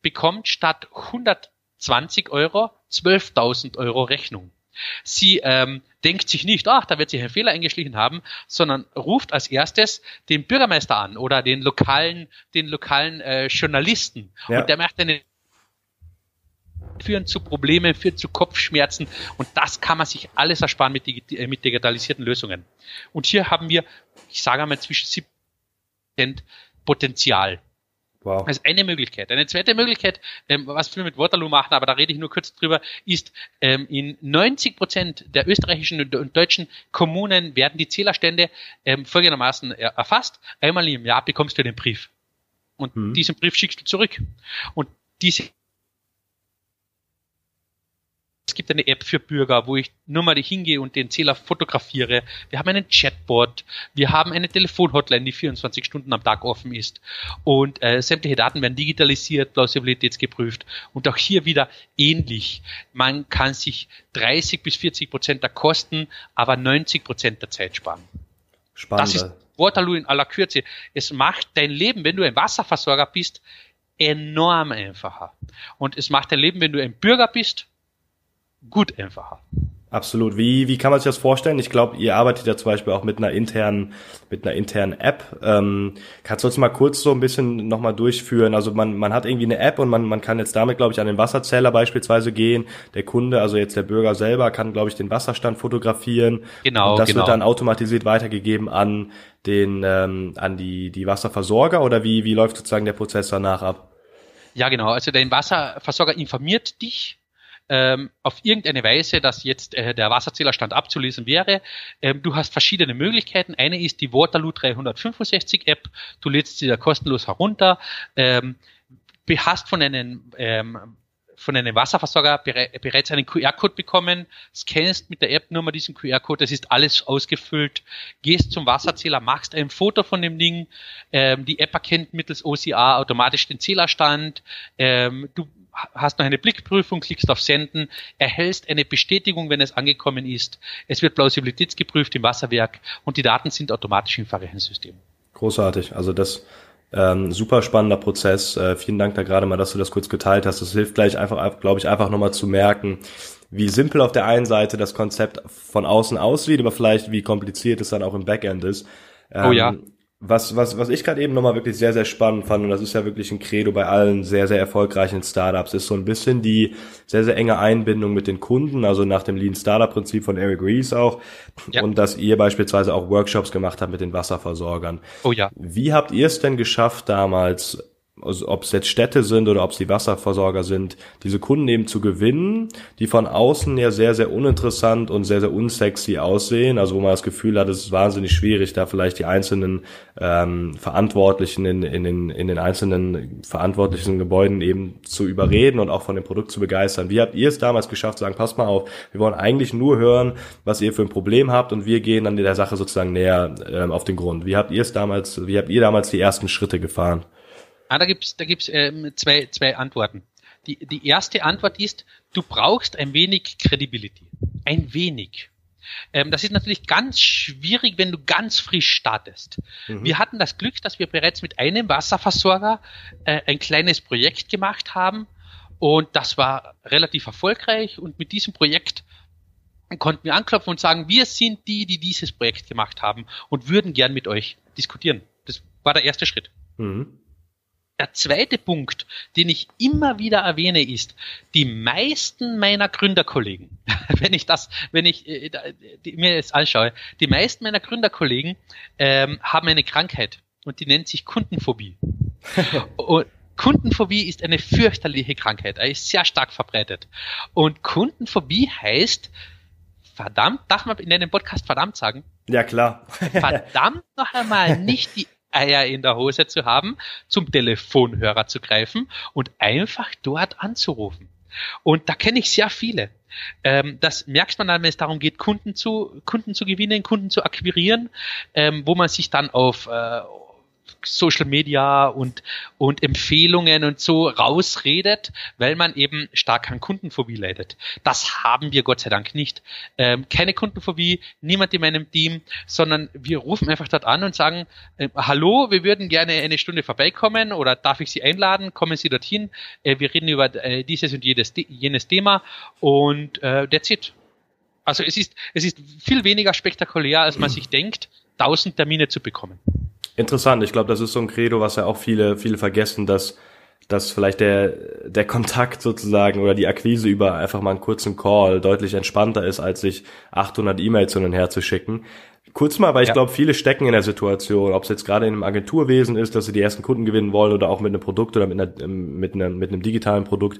bekommt statt 120 Euro 12.000 Euro Rechnung. Sie ähm, denkt sich nicht, ach, da wird sich ein Fehler eingeschlichen haben, sondern ruft als erstes den Bürgermeister an oder den lokalen, den lokalen äh, Journalisten. Ja. Und der macht eine führen zu Problemen, führt zu Kopfschmerzen und das kann man sich alles ersparen mit, äh, mit digitalisierten Lösungen. Und hier haben wir, ich sage einmal, zwischen 70% Potenzial. Wow. Das ist eine Möglichkeit. Eine zweite Möglichkeit, ähm, was wir mit Waterloo machen, aber da rede ich nur kurz drüber, ist, ähm, in 90 Prozent der österreichischen und deutschen Kommunen werden die Zählerstände ähm, folgendermaßen erfasst. Einmal im Jahr bekommst du den Brief. Und hm. diesen Brief schickst du zurück. Und diese es gibt eine App für Bürger, wo ich nur mal hingehe und den Zähler fotografiere. Wir haben einen Chatbot. Wir haben eine Telefonhotline, die 24 Stunden am Tag offen ist. Und äh, sämtliche Daten werden digitalisiert, plausibilitätsgeprüft. Und auch hier wieder ähnlich. Man kann sich 30 bis 40 Prozent der Kosten, aber 90 Prozent der Zeit sparen. Spannend. Das ist Waterloo in aller Kürze. Es macht dein Leben, wenn du ein Wasserversorger bist, enorm einfacher. Und es macht dein Leben, wenn du ein Bürger bist, gut einfacher. Absolut. Wie, wie kann man sich das vorstellen? Ich glaube, ihr arbeitet ja zum Beispiel auch mit einer internen, mit einer internen App. Ähm, kannst du uns mal kurz so ein bisschen nochmal durchführen? Also man, man hat irgendwie eine App und man, man kann jetzt damit, glaube ich, an den Wasserzähler beispielsweise gehen. Der Kunde, also jetzt der Bürger selber, kann, glaube ich, den Wasserstand fotografieren. Genau. Und das genau. wird dann automatisiert weitergegeben an den, ähm, an die, die Wasserversorger oder wie, wie läuft sozusagen der Prozess danach ab? Ja, genau. Also dein Wasserversorger informiert dich ähm, auf irgendeine Weise, dass jetzt äh, der Wasserzählerstand abzulesen wäre. Ähm, du hast verschiedene Möglichkeiten. Eine ist die Waterloo 365 App. Du lädst sie da kostenlos herunter. Ähm, hast von einem ähm, von einem Wasserversorger bereits einen QR-Code bekommen, scannst mit der App nur mal diesen QR-Code, das ist alles ausgefüllt, gehst zum Wasserzähler, machst ein Foto von dem Ding, ähm, die App erkennt mittels OCR automatisch den Zählerstand, ähm, du hast noch eine Blickprüfung, klickst auf Senden, erhältst eine Bestätigung, wenn es angekommen ist. Es wird plausibilitätsgeprüft im Wasserwerk und die Daten sind automatisch im Fahrrechensystem. Großartig. Also das ähm, super spannender Prozess. Äh, vielen Dank da gerade mal, dass du das kurz geteilt hast. Das hilft gleich einfach, glaube ich, einfach nochmal zu merken, wie simpel auf der einen Seite das Konzept von außen aussieht, aber vielleicht wie kompliziert es dann auch im Backend ist. Ähm, oh ja. Was, was, was ich gerade eben nochmal wirklich sehr, sehr spannend fand, und das ist ja wirklich ein Credo bei allen sehr, sehr erfolgreichen Startups, ist so ein bisschen die sehr, sehr enge Einbindung mit den Kunden, also nach dem Lean Startup Prinzip von Eric Ries auch. Ja. Und dass ihr beispielsweise auch Workshops gemacht habt mit den Wasserversorgern. Oh ja. Wie habt ihr es denn geschafft damals, also ob es jetzt Städte sind oder ob es die Wasserversorger sind, diese Kunden eben zu gewinnen, die von außen ja sehr, sehr uninteressant und sehr, sehr unsexy aussehen, also wo man das Gefühl hat, es ist wahnsinnig schwierig, da vielleicht die einzelnen ähm, Verantwortlichen in, in, den, in den einzelnen verantwortlichen Gebäuden eben zu überreden und auch von dem Produkt zu begeistern. Wie habt ihr es damals geschafft, zu sagen, passt mal auf, wir wollen eigentlich nur hören, was ihr für ein Problem habt und wir gehen dann der Sache sozusagen näher ähm, auf den Grund. Wie habt ihr es damals, wie habt ihr damals die ersten Schritte gefahren? Ah, da gibt's, da gibt's ähm, zwei, zwei Antworten. Die, die erste Antwort ist, du brauchst ein wenig Credibility. Ein wenig. Ähm, das ist natürlich ganz schwierig, wenn du ganz frisch startest. Mhm. Wir hatten das Glück, dass wir bereits mit einem Wasserversorger äh, ein kleines Projekt gemacht haben und das war relativ erfolgreich und mit diesem Projekt konnten wir anklopfen und sagen, wir sind die, die dieses Projekt gemacht haben und würden gern mit euch diskutieren. Das war der erste Schritt. Mhm. Der zweite Punkt, den ich immer wieder erwähne, ist, die meisten meiner Gründerkollegen, wenn ich das, wenn ich äh, die, mir das anschaue, die meisten meiner Gründerkollegen ähm, haben eine Krankheit und die nennt sich Kundenphobie. und Kundenphobie ist eine fürchterliche Krankheit, er ist sehr stark verbreitet. Und Kundenphobie heißt, verdammt, darf man in einem Podcast verdammt sagen? Ja, klar. verdammt noch einmal nicht die Eier in der Hose zu haben, zum Telefonhörer zu greifen und einfach dort anzurufen. Und da kenne ich sehr viele. Ähm, das merkt man dann, wenn es darum geht, Kunden zu, Kunden zu gewinnen, Kunden zu akquirieren, ähm, wo man sich dann auf, äh, Social Media und, und Empfehlungen und so rausredet, weil man eben stark an Kundenphobie leidet. Das haben wir Gott sei Dank nicht. Ähm, keine Kundenphobie, niemand in meinem Team, sondern wir rufen einfach dort an und sagen, äh, hallo, wir würden gerne eine Stunde vorbeikommen oder darf ich Sie einladen, kommen Sie dorthin, äh, wir reden über äh, dieses und jedes, jenes Thema und äh, that's it. Also es ist, es ist viel weniger spektakulär, als man sich denkt, tausend Termine zu bekommen. Interessant. Ich glaube, das ist so ein Credo, was ja auch viele, viele vergessen, dass, dass vielleicht der, der Kontakt sozusagen oder die Akquise über einfach mal einen kurzen Call deutlich entspannter ist, als sich 800 E-Mails hin und her zu schicken. Kurz mal, weil ich ja. glaube, viele stecken in der Situation, ob es jetzt gerade in einem Agenturwesen ist, dass sie die ersten Kunden gewinnen wollen oder auch mit einem Produkt oder mit, einer, mit, einer, mit einem digitalen Produkt,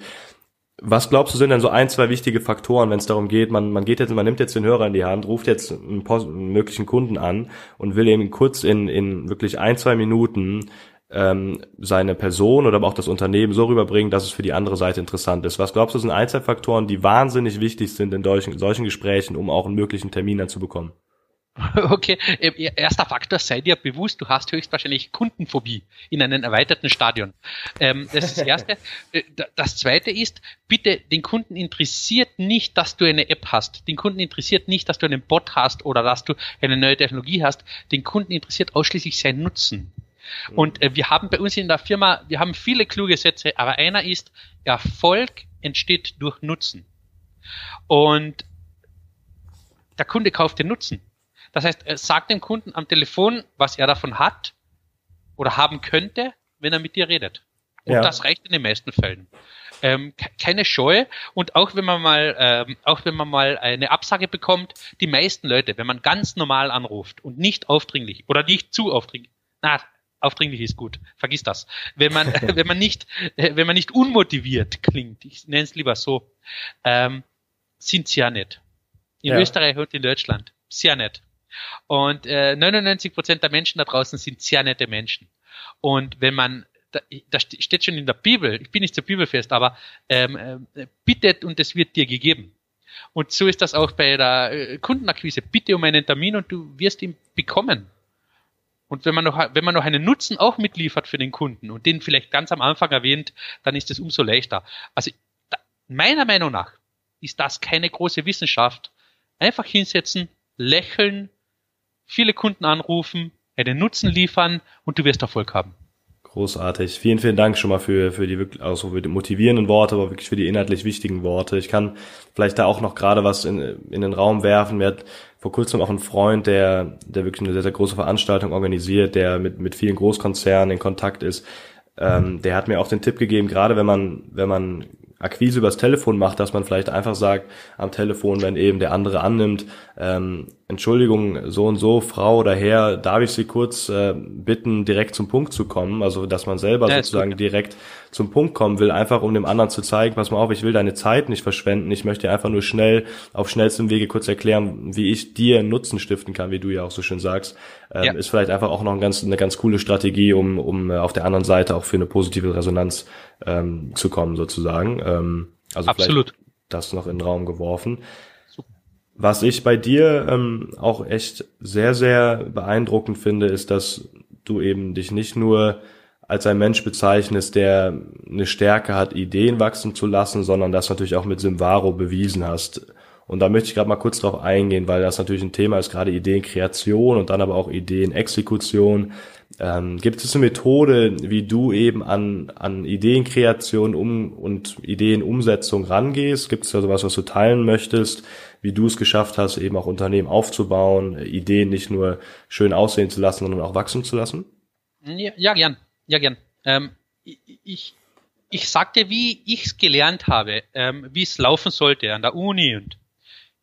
was glaubst du sind denn so ein, zwei wichtige Faktoren, wenn es darum geht, man, man geht jetzt, man nimmt jetzt den Hörer in die Hand, ruft jetzt einen, einen möglichen Kunden an und will eben kurz in, in wirklich ein, zwei Minuten ähm, seine Person oder aber auch das Unternehmen so rüberbringen, dass es für die andere Seite interessant ist. Was glaubst du sind ein, zwei Faktoren, die wahnsinnig wichtig sind in solchen, solchen Gesprächen, um auch einen möglichen Termin dann zu bekommen? Okay, äh, erster Faktor, sei dir bewusst, du hast höchstwahrscheinlich Kundenphobie in einem erweiterten Stadion. Ähm, das ist das Erste. Äh, das Zweite ist, bitte, den Kunden interessiert nicht, dass du eine App hast. Den Kunden interessiert nicht, dass du einen Bot hast oder dass du eine neue Technologie hast. Den Kunden interessiert ausschließlich sein Nutzen. Mhm. Und äh, wir haben bei uns in der Firma, wir haben viele kluge Sätze, aber einer ist, Erfolg entsteht durch Nutzen. Und der Kunde kauft den Nutzen. Das heißt, er sagt dem Kunden am Telefon, was er davon hat oder haben könnte, wenn er mit dir redet. Und ja. das reicht in den meisten Fällen. Ähm, keine Scheu und auch wenn man mal ähm, auch wenn man mal eine Absage bekommt, die meisten Leute, wenn man ganz normal anruft und nicht aufdringlich oder nicht zu aufdringlich, na aufdringlich ist gut, vergiss das. Wenn man wenn man nicht wenn man nicht unmotiviert klingt, ich nenne es lieber so, ähm, sind sie ja nett. In ja. Österreich und in Deutschland sehr nett. Und äh, 99 Prozent der Menschen da draußen sind sehr nette Menschen. Und wenn man da, steht schon in der Bibel, ich bin nicht zur Bibel fest, aber ähm, äh, bittet und es wird dir gegeben. Und so ist das auch bei der äh, Kundenakquise. Bitte um einen Termin und du wirst ihn bekommen. Und wenn man noch, wenn man noch einen Nutzen auch mitliefert für den Kunden und den vielleicht ganz am Anfang erwähnt, dann ist es umso leichter. Also da, meiner Meinung nach ist das keine große Wissenschaft. Einfach hinsetzen, lächeln, viele Kunden anrufen, einen Nutzen liefern und du wirst Erfolg haben. Großartig. Vielen, vielen Dank schon mal für, für die wirklich, also für die motivierenden Worte, aber wirklich für die inhaltlich wichtigen Worte. Ich kann vielleicht da auch noch gerade was in, in den Raum werfen. Wir hatten vor kurzem auch einen Freund, der, der wirklich eine sehr, sehr große Veranstaltung organisiert, der mit, mit vielen Großkonzernen in Kontakt ist. Ähm, der hat mir auch den Tipp gegeben, gerade wenn man, wenn man Akquise übers Telefon macht, dass man vielleicht einfach sagt am Telefon, wenn eben der andere annimmt, ähm, Entschuldigung, so und so, Frau oder Herr, darf ich Sie kurz äh, bitten, direkt zum Punkt zu kommen? Also, dass man selber ja, sozusagen gut, direkt zum Punkt kommen will, einfach um dem anderen zu zeigen, pass mal auf, ich will deine Zeit nicht verschwenden, ich möchte einfach nur schnell, auf schnellstem Wege kurz erklären, wie ich dir Nutzen stiften kann, wie du ja auch so schön sagst, ähm, ja. ist vielleicht einfach auch noch ein ganz, eine ganz coole Strategie, um, um äh, auf der anderen Seite auch für eine positive Resonanz ähm, zu kommen, sozusagen. Ähm, also Absolut. das noch in den Raum geworfen. Was ich bei dir ähm, auch echt sehr, sehr beeindruckend finde, ist, dass du eben dich nicht nur als ein Mensch bezeichnest, der eine Stärke hat, Ideen wachsen zu lassen, sondern das natürlich auch mit Simvaro bewiesen hast. Und da möchte ich gerade mal kurz drauf eingehen, weil das natürlich ein Thema ist, gerade Ideenkreation und dann aber auch Ideenexekution. Ähm, gibt es eine Methode, wie du eben an, an Ideenkreation um, und Ideenumsetzung rangehst? Gibt es da sowas, was du teilen möchtest? Wie du es geschafft hast, eben auch Unternehmen aufzubauen, Ideen nicht nur schön aussehen zu lassen, sondern auch wachsen zu lassen? Ja, ja gern. Ja, gern. Ähm, ich, ich sagte, wie ich es gelernt habe, ähm, wie es laufen sollte an der Uni und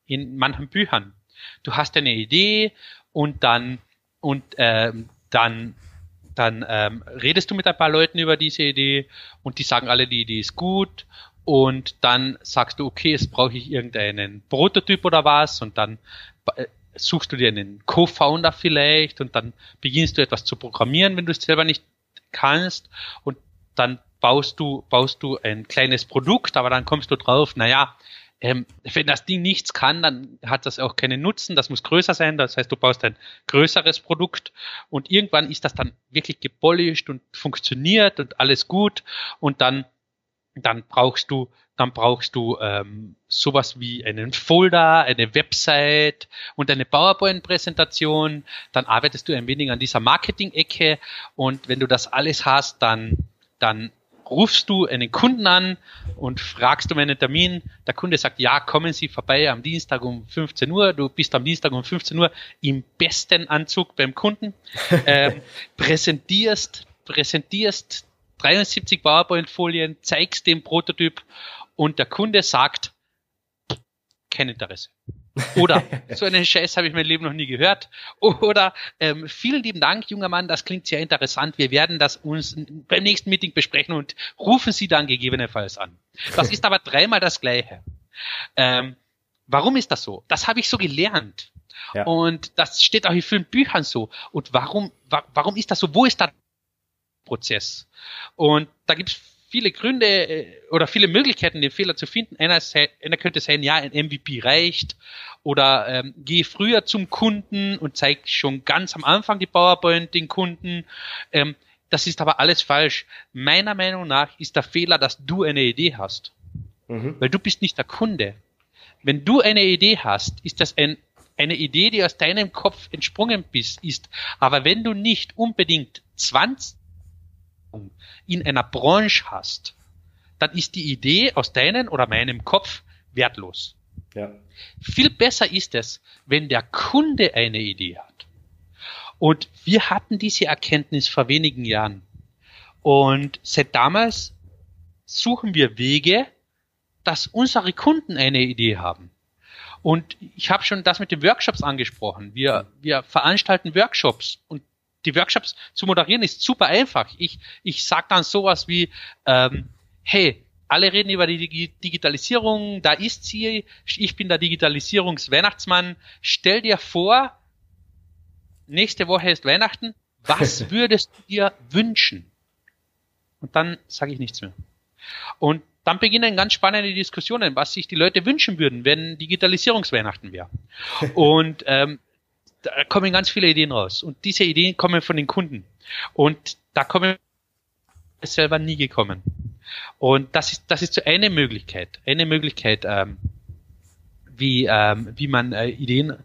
in manchen Büchern. Du hast eine Idee und dann und ähm, dann dann ähm, redest du mit ein paar Leuten über diese Idee und die sagen alle, die Idee ist gut und dann sagst du, okay, jetzt brauche ich irgendeinen Prototyp oder was? Und dann äh, suchst du dir einen Co-Founder vielleicht? Und dann beginnst du etwas zu programmieren, wenn du es selber nicht kannst? Und dann baust du, baust du ein kleines Produkt, aber dann kommst du drauf, naja, ähm, wenn das Ding nichts kann, dann hat das auch keinen Nutzen, das muss größer sein, das heißt, du baust ein größeres Produkt und irgendwann ist das dann wirklich gepolished und funktioniert und alles gut. Und dann dann brauchst du, dann brauchst du ähm, sowas wie einen Folder, eine Website und eine PowerPoint-Präsentation. Dann arbeitest du ein wenig an dieser Marketing-Ecke und wenn du das alles hast, dann, dann rufst du einen Kunden an und fragst um einen Termin. Der Kunde sagt, ja, kommen Sie vorbei am Dienstag um 15 Uhr. Du bist am Dienstag um 15 Uhr im besten Anzug beim Kunden, ähm, präsentierst, präsentierst 73 PowerPoint-Folien, zeigst den Prototyp und der Kunde sagt, kein Interesse. Oder so einen Scheiß habe ich mein Leben noch nie gehört. Oder ähm, vielen lieben Dank, junger Mann, das klingt sehr interessant. Wir werden das uns beim nächsten Meeting besprechen und rufen Sie dann gegebenenfalls an. Das ist aber dreimal das Gleiche. Ähm, warum ist das so? Das habe ich so gelernt. Ja. Und das steht auch in vielen Büchern so. Und warum, wa warum ist das so? Wo ist da Prozess. Und da gibt es viele Gründe äh, oder viele Möglichkeiten, den Fehler zu finden. Einer, einer könnte sein, ja, ein MVP reicht oder ähm, geh früher zum Kunden und zeig schon ganz am Anfang die PowerPoint den Kunden. Ähm, das ist aber alles falsch. Meiner Meinung nach ist der Fehler, dass du eine Idee hast. Mhm. Weil du bist nicht der Kunde. Wenn du eine Idee hast, ist das ein, eine Idee, die aus deinem Kopf entsprungen bist, ist. Aber wenn du nicht unbedingt 20 in einer Branche hast, dann ist die Idee aus deinem oder meinem Kopf wertlos. Ja. Viel besser ist es, wenn der Kunde eine Idee hat. Und wir hatten diese Erkenntnis vor wenigen Jahren. Und seit damals suchen wir Wege, dass unsere Kunden eine Idee haben. Und ich habe schon das mit den Workshops angesprochen. Wir, wir veranstalten Workshops und die Workshops zu moderieren ist super einfach. Ich, ich sag dann sowas wie, ähm, hey, alle reden über die Digitalisierung, da ist sie, ich bin der Digitalisierungsweihnachtsmann. Stell dir vor, nächste Woche ist Weihnachten, was würdest du dir wünschen? Und dann sage ich nichts mehr. Und dann beginnen ganz spannende Diskussionen, was sich die Leute wünschen würden, wenn Digitalisierungsweihnachten wäre. Und ähm, da kommen ganz viele Ideen raus. Und diese Ideen kommen von den Kunden. Und da kommen selber nie gekommen. Und das ist, das ist so eine Möglichkeit, eine Möglichkeit, ähm, wie, ähm, wie man äh, Ideen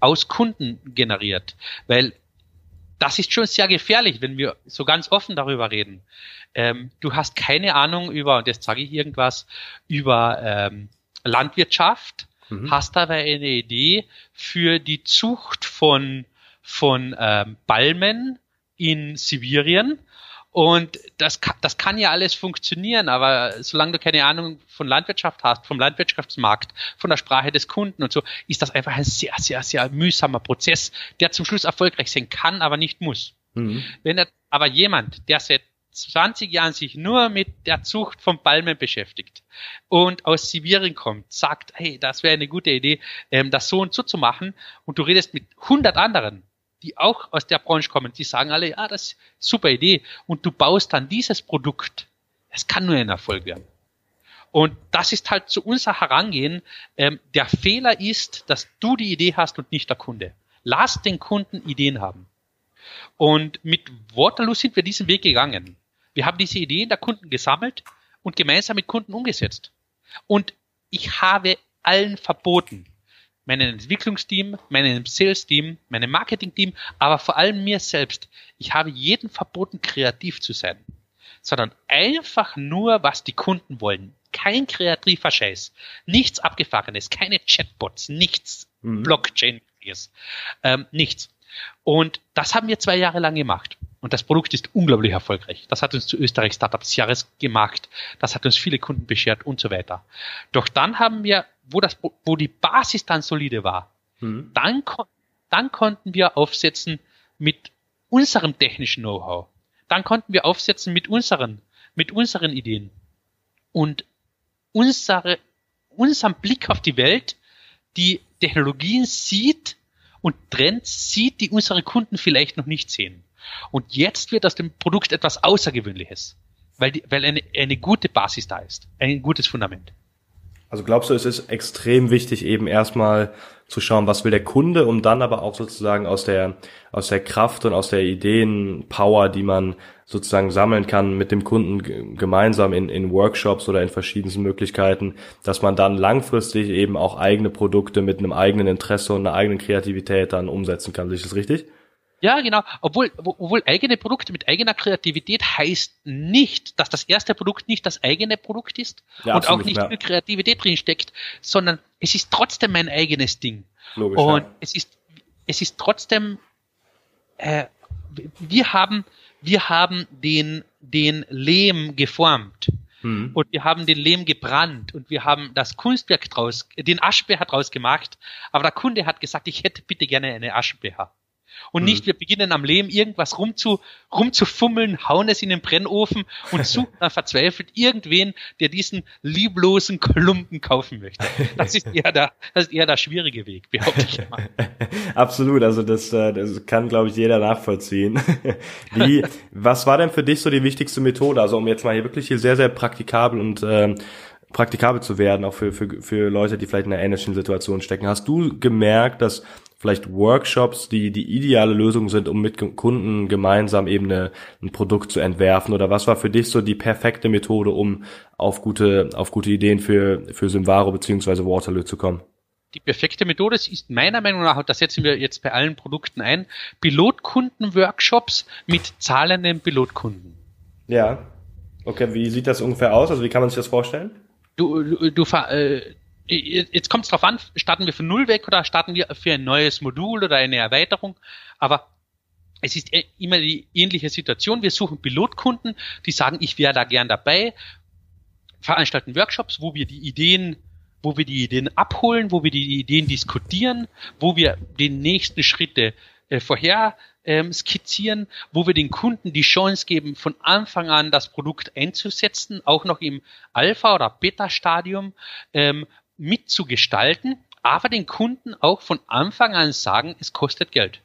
aus Kunden generiert. Weil das ist schon sehr gefährlich, wenn wir so ganz offen darüber reden. Ähm, du hast keine Ahnung über, und jetzt sage ich irgendwas, über ähm, Landwirtschaft, mhm. hast aber eine Idee für die Zucht von, von ähm, Balmen in Sibirien und das, das kann ja alles funktionieren, aber solange du keine Ahnung von Landwirtschaft hast, vom Landwirtschaftsmarkt, von der Sprache des Kunden und so, ist das einfach ein sehr, sehr, sehr mühsamer Prozess, der zum Schluss erfolgreich sein kann, aber nicht muss. Mhm. Wenn er, aber jemand, der seit 20 Jahren sich nur mit der Zucht von Palmen beschäftigt und aus Sibirien kommt, sagt, hey, das wäre eine gute Idee, ähm, das so und so zu machen und du redest mit 100 anderen, die auch aus der Branche kommen, die sagen alle, ja, das ist eine super Idee. Und du baust dann dieses Produkt. Es kann nur ein Erfolg werden. Und das ist halt zu unser Herangehen. Ähm, der Fehler ist, dass du die Idee hast und nicht der Kunde. Lass den Kunden Ideen haben. Und mit Waterloo sind wir diesen Weg gegangen. Wir haben diese Ideen der Kunden gesammelt und gemeinsam mit Kunden umgesetzt. Und ich habe allen verboten, meinem Entwicklungsteam, meinem Sales-Team, meinem Marketing-Team, aber vor allem mir selbst. Ich habe jeden verboten, kreativ zu sein, sondern einfach nur, was die Kunden wollen. Kein kreativer Scheiß, nichts Abgefahrenes, keine Chatbots, nichts mhm. Blockchain, ähm, nichts. Und das haben wir zwei Jahre lang gemacht. Und das Produkt ist unglaublich erfolgreich. Das hat uns zu Österreich Startups Jahres gemacht. Das hat uns viele Kunden beschert und so weiter. Doch dann haben wir, wo das, wo die Basis dann solide war, mhm. dann, dann konnten wir aufsetzen mit unserem technischen Know-how. Dann konnten wir aufsetzen mit unseren, mit unseren Ideen. Und unsere, unserem Blick auf die Welt, die Technologien sieht und Trends sieht, die unsere Kunden vielleicht noch nicht sehen. Und jetzt wird aus dem Produkt etwas Außergewöhnliches, weil, die, weil eine, eine gute Basis da ist, ein gutes Fundament. Also glaubst du, es ist extrem wichtig, eben erstmal zu schauen, was will der Kunde, um dann aber auch sozusagen aus der, aus der Kraft und aus der Ideenpower, die man sozusagen sammeln kann mit dem Kunden gemeinsam in, in Workshops oder in verschiedensten Möglichkeiten, dass man dann langfristig eben auch eigene Produkte mit einem eigenen Interesse und einer eigenen Kreativität dann umsetzen kann. Ist das richtig? Ja, genau. Obwohl, obwohl eigene Produkte mit eigener Kreativität heißt nicht, dass das erste Produkt nicht das eigene Produkt ist ja, und auch nicht ja. viel Kreativität drin steckt, sondern es ist trotzdem mein eigenes Ding. Logisch, und ja. es ist, es ist trotzdem, äh, wir haben, wir haben den, den Lehm geformt. Mhm. Und wir haben den Lehm gebrannt und wir haben das Kunstwerk draus, den Aschbecher draus gemacht. Aber der Kunde hat gesagt, ich hätte bitte gerne eine Aschenbecher. Und nicht, mhm. wir beginnen am Lehm irgendwas rumzu, rumzufummeln, hauen es in den Brennofen und suchen dann verzweifelt irgendwen, der diesen lieblosen Klumpen kaufen möchte. Das ist eher der, das ist eher der schwierige Weg, behaupte ich mal. Absolut, also das, äh, das kann, glaube ich, jeder nachvollziehen. Wie, was war denn für dich so die wichtigste Methode? Also um jetzt mal hier wirklich hier sehr, sehr praktikabel und ähm, praktikabel zu werden, auch für, für, für Leute, die vielleicht in einer ähnlichen Situation stecken. Hast du gemerkt, dass vielleicht Workshops, die die ideale Lösung sind, um mit Kunden gemeinsam eben eine, ein Produkt zu entwerfen? Oder was war für dich so die perfekte Methode, um auf gute, auf gute Ideen für, für Simvaro beziehungsweise Waterloo zu kommen? Die perfekte Methode ist meiner Meinung nach, und das setzen wir jetzt bei allen Produkten ein, Pilotkunden-Workshops mit zahlenden Pilotkunden. Ja. Okay, wie sieht das ungefähr aus? Also wie kann man sich das vorstellen? Du, du, du äh, jetzt kommt es darauf an, starten wir von Null weg oder starten wir für ein neues Modul oder eine Erweiterung. Aber es ist e-, immer die ähnliche Situation. Wir suchen Pilotkunden, die sagen, ich wäre da gern dabei, veranstalten Workshops, wo wir die Ideen, wo wir die Ideen abholen, wo wir die Ideen diskutieren, wo wir den nächsten Schritte äh, vorher ähm, skizzieren, wo wir den Kunden die Chance geben, von Anfang an das Produkt einzusetzen, auch noch im Alpha- oder Beta-Stadium, ähm, mitzugestalten, aber den Kunden auch von Anfang an sagen, es kostet Geld.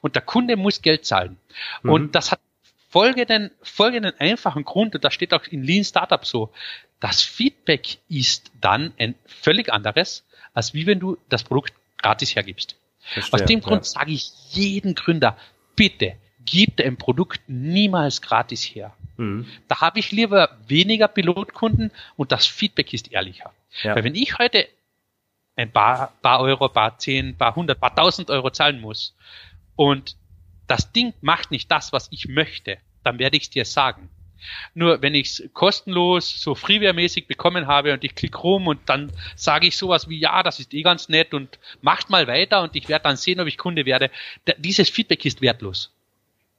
Und der Kunde muss Geld zahlen. Mhm. Und das hat folgenden, folgenden einfachen Grund, und das steht auch in Lean Startup so, das Feedback ist dann ein völlig anderes, als wie wenn du das Produkt gratis hergibst. Verstehe, Aus dem Grund ja. sage ich jeden Gründer, bitte gib ein Produkt niemals gratis her. Mhm. Da habe ich lieber weniger Pilotkunden und das Feedback ist ehrlicher. Ja. Weil wenn ich heute ein paar, paar Euro, paar zehn, paar hundert, paar tausend Euro zahlen muss und das Ding macht nicht das, was ich möchte, dann werde ich es dir sagen. Nur wenn ich es kostenlos, so Freeware-mäßig bekommen habe und ich klicke rum und dann sage ich sowas wie, ja, das ist eh ganz nett und macht mal weiter und ich werde dann sehen, ob ich Kunde werde, dieses Feedback ist wertlos.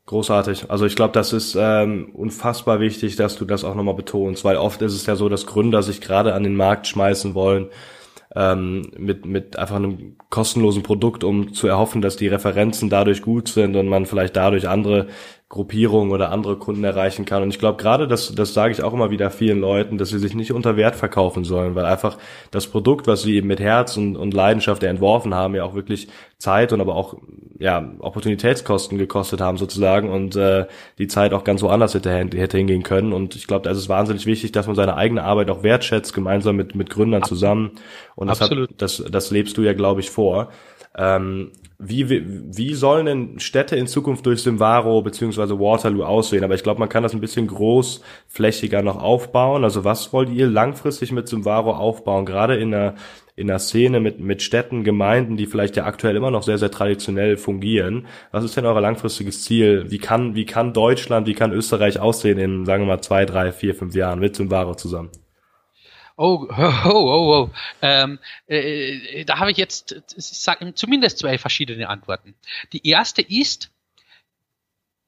Großartig. Also ich glaube, das ist ähm, unfassbar wichtig, dass du das auch nochmal betonst, weil oft ist es ja so, dass Gründer sich gerade an den Markt schmeißen wollen ähm, mit, mit einfach einem kostenlosen Produkt, um zu erhoffen, dass die Referenzen dadurch gut sind und man vielleicht dadurch andere Gruppierungen oder andere Kunden erreichen kann. Und ich glaube gerade, das, das sage ich auch immer wieder vielen Leuten, dass sie sich nicht unter Wert verkaufen sollen, weil einfach das Produkt, was sie eben mit Herz und, und Leidenschaft entworfen haben, ja auch wirklich Zeit und aber auch ja Opportunitätskosten gekostet haben sozusagen und äh, die Zeit auch ganz woanders hätte, hätte hingehen können. Und ich glaube, da ist es wahnsinnig wichtig, dass man seine eigene Arbeit auch wertschätzt, gemeinsam mit, mit Gründern zusammen. Und das, Absolut. Hat, das, das lebst du ja, glaube ich, vor. Ähm, wie, wie sollen denn Städte in Zukunft durch Simvaro beziehungsweise Waterloo aussehen? Aber ich glaube, man kann das ein bisschen großflächiger noch aufbauen. Also was wollt ihr langfristig mit Simvaro aufbauen? Gerade in einer, in einer Szene mit, mit Städten, Gemeinden, die vielleicht ja aktuell immer noch sehr, sehr traditionell fungieren. Was ist denn euer langfristiges Ziel? Wie kann, wie kann Deutschland, wie kann Österreich aussehen in, sagen wir mal, zwei, drei, vier, fünf Jahren mit Simvaro zusammen? Oh, oh, oh, oh. Ähm, äh, da habe ich jetzt sag, zumindest zwei verschiedene Antworten. Die erste ist,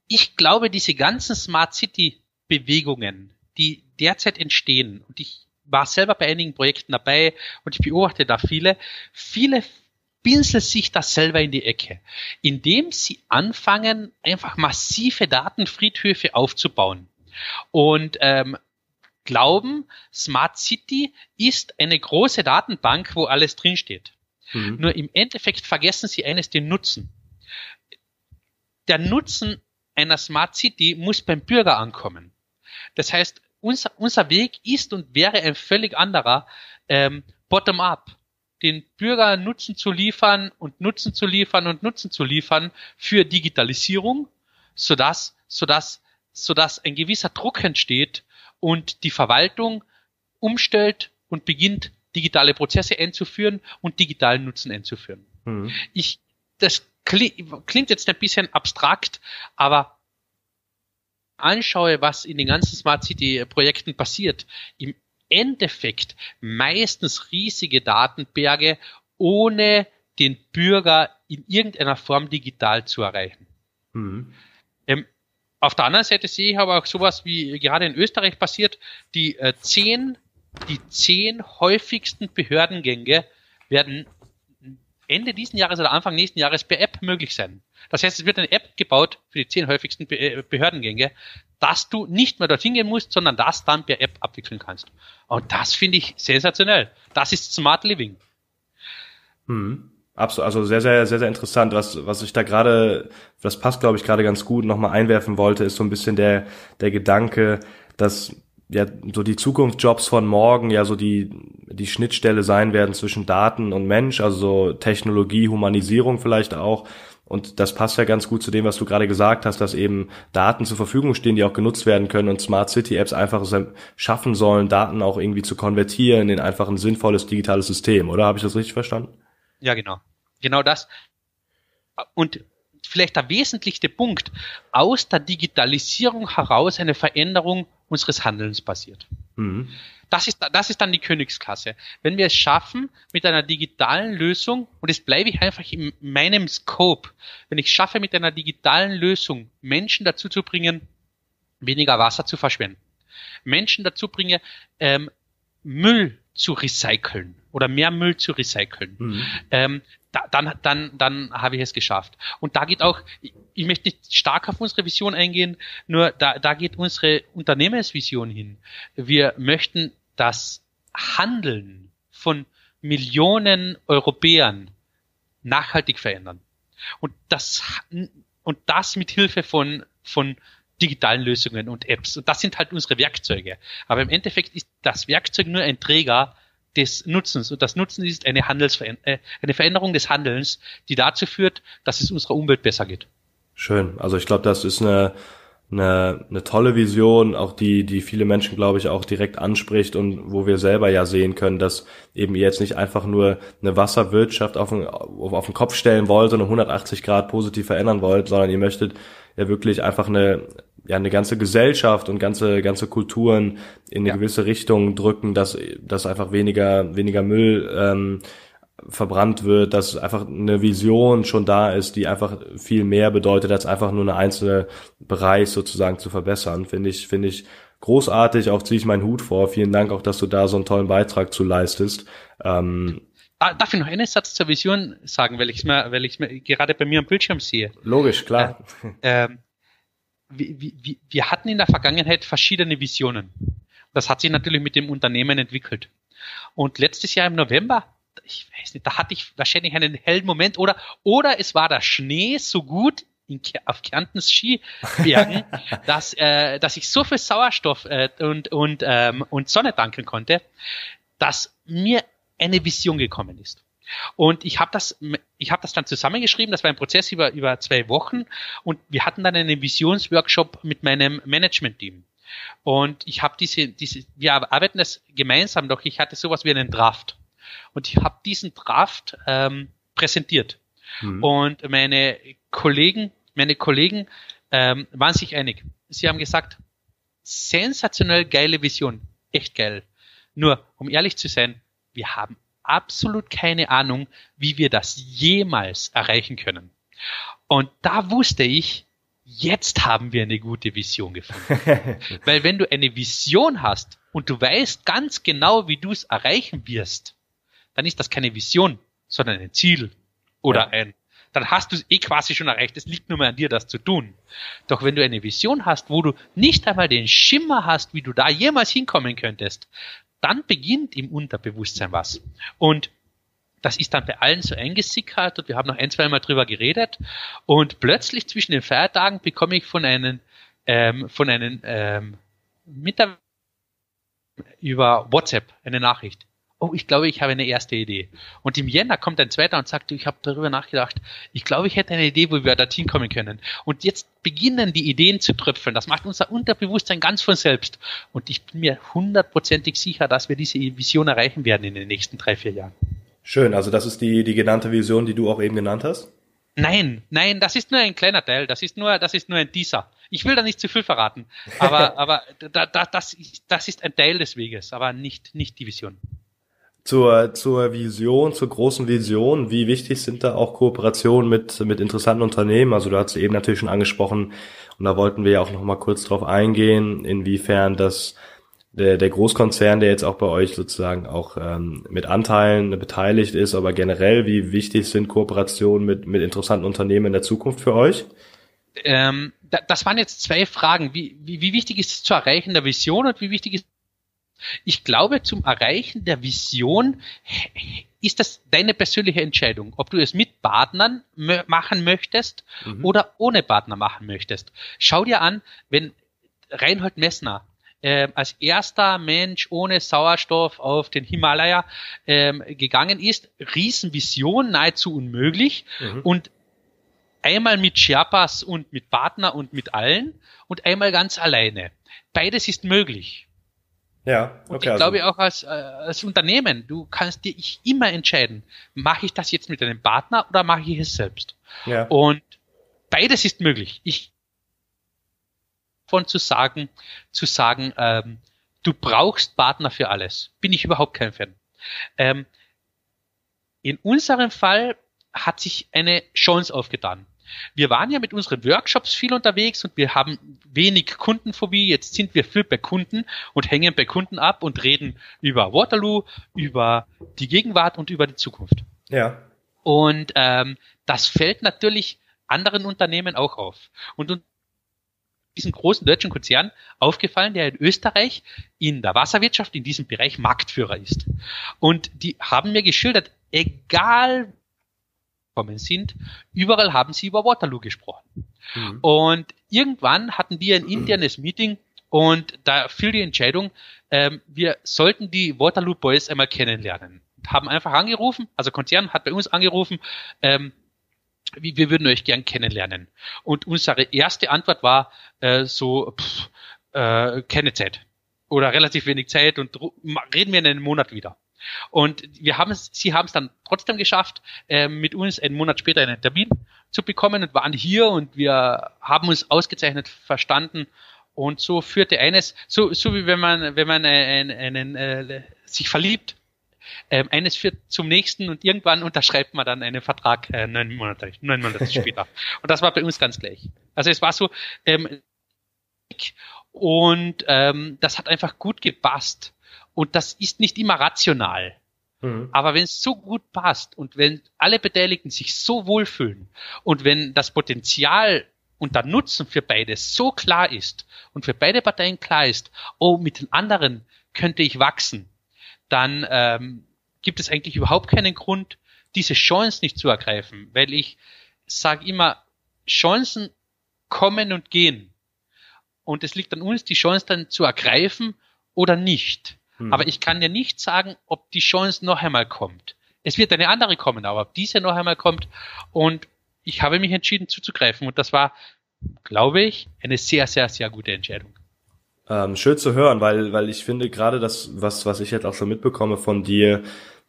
ich glaube, diese ganzen Smart City Bewegungen, die derzeit entstehen, und ich war selber bei einigen Projekten dabei und ich beobachte da viele, viele pinseln sich das selber in die Ecke, indem sie anfangen, einfach massive Datenfriedhöfe aufzubauen. Und ähm, glauben, Smart City ist eine große Datenbank, wo alles drinsteht. Mhm. Nur im Endeffekt vergessen sie eines, den Nutzen. Der Nutzen einer Smart City muss beim Bürger ankommen. Das heißt, unser, unser Weg ist und wäre ein völlig anderer, ähm, bottom-up. Den Bürger Nutzen zu liefern und Nutzen zu liefern und Nutzen zu liefern für Digitalisierung, sodass, sodass, sodass ein gewisser Druck entsteht, und die Verwaltung umstellt und beginnt, digitale Prozesse einzuführen und digitalen Nutzen einzuführen. Mhm. Ich, das klingt jetzt ein bisschen abstrakt, aber anschaue, was in den ganzen Smart City Projekten passiert. Im Endeffekt meistens riesige Datenberge, ohne den Bürger in irgendeiner Form digital zu erreichen. Mhm. Auf der anderen Seite sehe ich aber auch sowas wie gerade in Österreich passiert, die äh, zehn, die zehn häufigsten Behördengänge werden Ende diesen Jahres oder Anfang nächsten Jahres per App möglich sein. Das heißt, es wird eine App gebaut für die zehn häufigsten Be äh, Behördengänge, dass du nicht mehr dorthin gehen musst, sondern das dann per App abwickeln kannst. Und das finde ich sensationell. Das ist Smart Living. Hm. Absolut, also sehr, sehr, sehr, sehr interessant. Was, was ich da gerade, das passt, glaube ich, gerade ganz gut nochmal einwerfen wollte, ist so ein bisschen der, der Gedanke, dass ja so die Zukunftsjobs von morgen ja so die, die Schnittstelle sein werden zwischen Daten und Mensch, also so Technologie, Humanisierung vielleicht auch. Und das passt ja ganz gut zu dem, was du gerade gesagt hast, dass eben Daten zur Verfügung stehen, die auch genutzt werden können und Smart City Apps einfach schaffen sollen, Daten auch irgendwie zu konvertieren in einfach ein sinnvolles digitales System, oder? Habe ich das richtig verstanden? Ja, genau. Genau das. Und vielleicht der wesentlichste Punkt, aus der Digitalisierung heraus eine Veränderung unseres Handelns passiert. Mhm. Das ist, das ist dann die Königsklasse. Wenn wir es schaffen, mit einer digitalen Lösung, und jetzt bleibe ich einfach in meinem Scope, wenn ich schaffe, mit einer digitalen Lösung Menschen dazu zu bringen, weniger Wasser zu verschwenden, Menschen dazu bringe, ähm, Müll zu recyceln oder mehr Müll zu recyceln, mhm. ähm, da, dann, dann, dann habe ich es geschafft. Und da geht auch, ich, ich möchte nicht stark auf unsere Vision eingehen, nur da, da geht unsere Unternehmensvision hin. Wir möchten das Handeln von Millionen Europäern nachhaltig verändern. Und das, und das mit Hilfe von, von digitalen Lösungen und Apps. Und das sind halt unsere Werkzeuge. Aber im Endeffekt ist das Werkzeug nur ein Träger, des Nutzens. Und das Nutzen ist eine, Handelsver äh, eine Veränderung des Handelns, die dazu führt, dass es unserer Umwelt besser geht. Schön. Also ich glaube, das ist eine, eine, eine tolle Vision, auch die, die viele Menschen, glaube ich, auch direkt anspricht und wo wir selber ja sehen können, dass eben ihr jetzt nicht einfach nur eine Wasserwirtschaft auf den, auf den Kopf stellen wollt und 180 Grad positiv verändern wollt, sondern ihr möchtet ja wirklich einfach eine, ja, eine ganze Gesellschaft und ganze, ganze Kulturen in eine ja. gewisse Richtung drücken, dass, dass einfach weniger, weniger Müll ähm, verbrannt wird, dass einfach eine Vision schon da ist, die einfach viel mehr bedeutet, als einfach nur eine einzelne Bereich sozusagen zu verbessern. Finde ich, finde ich großartig, auch ziehe ich meinen Hut vor. Vielen Dank auch, dass du da so einen tollen Beitrag zu leistest. Ähm, Darf ich noch einen Satz zur Vision sagen, weil ich es mir, weil ich mir gerade bei mir am Bildschirm sehe? Logisch, klar. Äh, äh, wir, hatten in der Vergangenheit verschiedene Visionen. Das hat sich natürlich mit dem Unternehmen entwickelt. Und letztes Jahr im November, ich weiß nicht, da hatte ich wahrscheinlich einen hellen Moment oder, oder es war der Schnee so gut in, auf Kärntens Skibergen, dass, äh, dass ich so viel Sauerstoff äh, und, und, ähm, und Sonne danken konnte, dass mir eine Vision gekommen ist. Und ich habe das, ich habe das dann zusammengeschrieben. Das war ein Prozess über über zwei Wochen und wir hatten dann einen Visionsworkshop mit meinem Management-Team. Und ich habe diese, diese, wir arbeiten das gemeinsam, doch ich hatte sowas wie einen Draft. Und ich habe diesen Draft ähm, präsentiert. Mhm. Und meine Kollegen, meine Kollegen ähm, waren sich einig. Sie haben gesagt, sensationell geile Vision, echt geil. Nur, um ehrlich zu sein, wir haben absolut keine Ahnung, wie wir das jemals erreichen können. Und da wusste ich, jetzt haben wir eine gute Vision gefunden. Weil wenn du eine Vision hast und du weißt ganz genau, wie du es erreichen wirst, dann ist das keine Vision, sondern ein Ziel oder ja. ein dann hast du es eh quasi schon erreicht. Es liegt nur mehr an dir, das zu tun. Doch wenn du eine Vision hast, wo du nicht einmal den Schimmer hast, wie du da jemals hinkommen könntest, dann beginnt im Unterbewusstsein was. Und das ist dann bei allen so eingesickert und wir haben noch ein, zwei Mal drüber geredet und plötzlich zwischen den Feiertagen bekomme ich von einem, ähm, von einem ähm, Mitarbeiter über WhatsApp eine Nachricht oh, ich glaube, ich habe eine erste Idee. Und im Jänner kommt ein zweiter und sagt, ich habe darüber nachgedacht, ich glaube, ich hätte eine Idee, wo wir dorthin kommen können. Und jetzt beginnen die Ideen zu tröpfeln. Das macht unser Unterbewusstsein ganz von selbst. Und ich bin mir hundertprozentig sicher, dass wir diese Vision erreichen werden in den nächsten drei, vier Jahren. Schön, also das ist die, die genannte Vision, die du auch eben genannt hast? Nein, nein, das ist nur ein kleiner Teil. Das ist nur, das ist nur ein Teaser. Ich will da nicht zu viel verraten. Aber, aber da, da, das, das ist ein Teil des Weges, aber nicht, nicht die Vision zur, zur Vision, zur großen Vision, wie wichtig sind da auch Kooperationen mit, mit interessanten Unternehmen? Also du hast eben natürlich schon angesprochen, und da wollten wir ja auch noch mal kurz drauf eingehen, inwiefern das der, der Großkonzern, der jetzt auch bei euch sozusagen auch ähm, mit Anteilen beteiligt ist, aber generell, wie wichtig sind Kooperationen mit, mit interessanten Unternehmen in der Zukunft für euch? Ähm, das waren jetzt zwei Fragen. Wie, wie, wie wichtig ist es zu erreichen der Vision und wie wichtig ist ich glaube, zum Erreichen der Vision ist das deine persönliche Entscheidung, ob du es mit Partnern machen möchtest mhm. oder ohne Partner machen möchtest. Schau dir an, wenn Reinhold Messner äh, als erster Mensch ohne Sauerstoff auf den Himalaya ähm, gegangen ist, Riesenvision, nahezu unmöglich mhm. und einmal mit Sherpas und mit Partner und mit allen und einmal ganz alleine. Beides ist möglich. Ja, okay. Und ich also. glaube auch als, äh, als Unternehmen, du kannst dir immer entscheiden, mache ich das jetzt mit einem Partner oder mache ich es selbst? Ja. Und beides ist möglich. Ich von zu sagen, zu sagen, ähm, du brauchst Partner für alles, bin ich überhaupt kein Fan. Ähm, in unserem Fall hat sich eine Chance aufgetan. Wir waren ja mit unseren Workshops viel unterwegs und wir haben wenig Kundenphobie. Jetzt sind wir viel bei Kunden und hängen bei Kunden ab und reden über Waterloo, über die Gegenwart und über die Zukunft. Ja. Und ähm, das fällt natürlich anderen Unternehmen auch auf. Und diesen großen deutschen Konzern aufgefallen, der in Österreich in der Wasserwirtschaft in diesem Bereich Marktführer ist. Und die haben mir geschildert, egal gekommen sind, überall haben sie über Waterloo gesprochen. Mhm. Und irgendwann hatten die ein internes Meeting Und da fiel die Entscheidung, ähm, wir sollten die Waterloo Boys einmal kennenlernen. Haben einfach angerufen, also Konzern hat bei uns angerufen, ähm, wir würden euch gern kennenlernen. Und unsere erste Antwort war äh, so, pff, äh, keine Zeit oder relativ wenig Zeit und reden wir in einem Monat wieder. Und wir haben es, sie haben es dann trotzdem geschafft, äh, mit uns einen Monat später einen Termin zu bekommen und waren hier und wir haben uns ausgezeichnet verstanden. Und so führte eines, so, so wie wenn man, wenn man einen, einen, äh, sich verliebt, ähm, eines führt zum nächsten und irgendwann unterschreibt man dann einen Vertrag äh, neun Monate, neun Monate später. Und das war bei uns ganz gleich. Also es war so, ähm, und ähm, das hat einfach gut gepasst. Und das ist nicht immer rational. Mhm. Aber wenn es so gut passt und wenn alle Beteiligten sich so wohlfühlen und wenn das Potenzial und der Nutzen für beide so klar ist und für beide Parteien klar ist, oh, mit den anderen könnte ich wachsen, dann ähm, gibt es eigentlich überhaupt keinen Grund, diese Chance nicht zu ergreifen, weil ich sage immer, Chancen kommen und gehen. Und es liegt an uns, die Chance dann zu ergreifen oder nicht. Hm. Aber ich kann ja nicht sagen, ob die Chance noch einmal kommt. Es wird eine andere kommen, aber ob diese noch einmal kommt. Und ich habe mich entschieden zuzugreifen. Und das war, glaube ich, eine sehr, sehr, sehr gute Entscheidung. Ähm, schön zu hören, weil, weil ich finde gerade das, was, was ich jetzt auch schon mitbekomme von dir,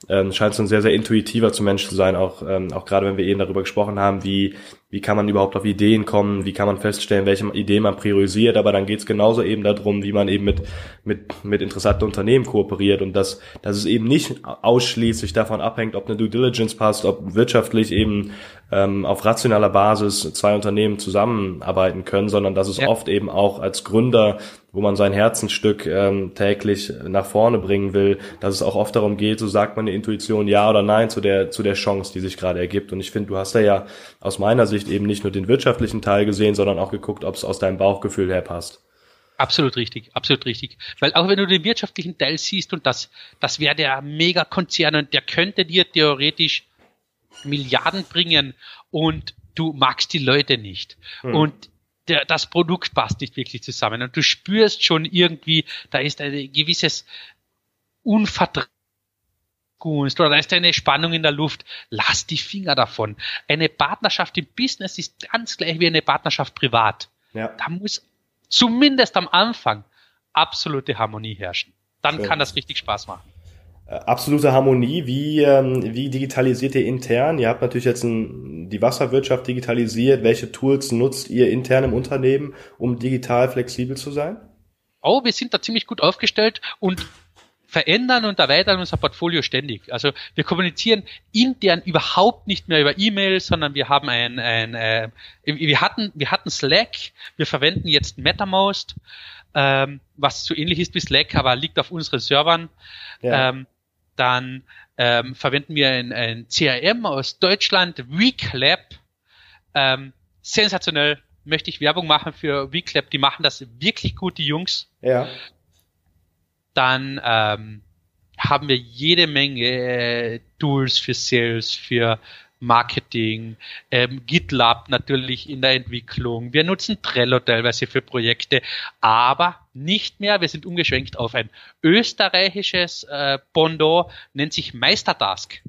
ähm, scheint so ein sehr, sehr intuitiver zu Mensch zu sein, auch, ähm, auch gerade wenn wir eben darüber gesprochen haben, wie, wie kann man überhaupt auf Ideen kommen, wie kann man feststellen, welche Ideen man priorisiert, aber dann geht es genauso eben darum, wie man eben mit, mit, mit interessanten Unternehmen kooperiert und dass, dass es eben nicht ausschließlich davon abhängt, ob eine Due Diligence passt, ob wirtschaftlich eben ähm, auf rationaler Basis zwei Unternehmen zusammenarbeiten können, sondern dass es ja. oft eben auch als Gründer, wo man sein Herzensstück ähm, täglich nach vorne bringen will, dass es auch oft darum geht, so sagt man die Intuition ja oder nein zu der, zu der Chance, die sich gerade ergibt. Und ich finde, du hast da ja aus meiner Sicht Sicht eben nicht nur den wirtschaftlichen Teil gesehen, sondern auch geguckt, ob es aus deinem Bauchgefühl her passt. Absolut richtig, absolut richtig. Weil auch wenn du den wirtschaftlichen Teil siehst und das, das wäre der Megakonzern und der könnte dir theoretisch Milliarden bringen und du magst die Leute nicht. Hm. Und der, das Produkt passt nicht wirklich zusammen und du spürst schon irgendwie, da ist ein gewisses Unvertrauen Gunst oder da ist eine Spannung in der Luft, lass die Finger davon. Eine Partnerschaft im Business ist ganz gleich wie eine Partnerschaft privat. Ja. Da muss zumindest am Anfang absolute Harmonie herrschen. Dann Schön. kann das richtig Spaß machen. Äh, absolute Harmonie, wie, ähm, wie digitalisiert ihr intern? Ihr habt natürlich jetzt ein, die Wasserwirtschaft digitalisiert. Welche Tools nutzt ihr intern im Unternehmen, um digital flexibel zu sein? Oh, wir sind da ziemlich gut aufgestellt und verändern und erweitern unser Portfolio ständig. Also wir kommunizieren intern überhaupt nicht mehr über E-Mail, sondern wir haben ein, ein äh, wir hatten wir hatten Slack, wir verwenden jetzt MetaMost, ähm, was so ähnlich ist wie Slack, aber liegt auf unseren Servern. Ja. Ähm, dann ähm, verwenden wir ein, ein CRM aus Deutschland, WeClap. Ähm, sensationell möchte ich Werbung machen für WeClap, die machen das wirklich gut, die Jungs. Ja. Dann ähm, haben wir jede Menge äh, Tools für Sales, für Marketing, ähm, GitLab natürlich in der Entwicklung. Wir nutzen Trello teilweise für Projekte, aber nicht mehr. Wir sind umgeschwenkt auf ein österreichisches äh, Bondo, nennt sich Meistertask.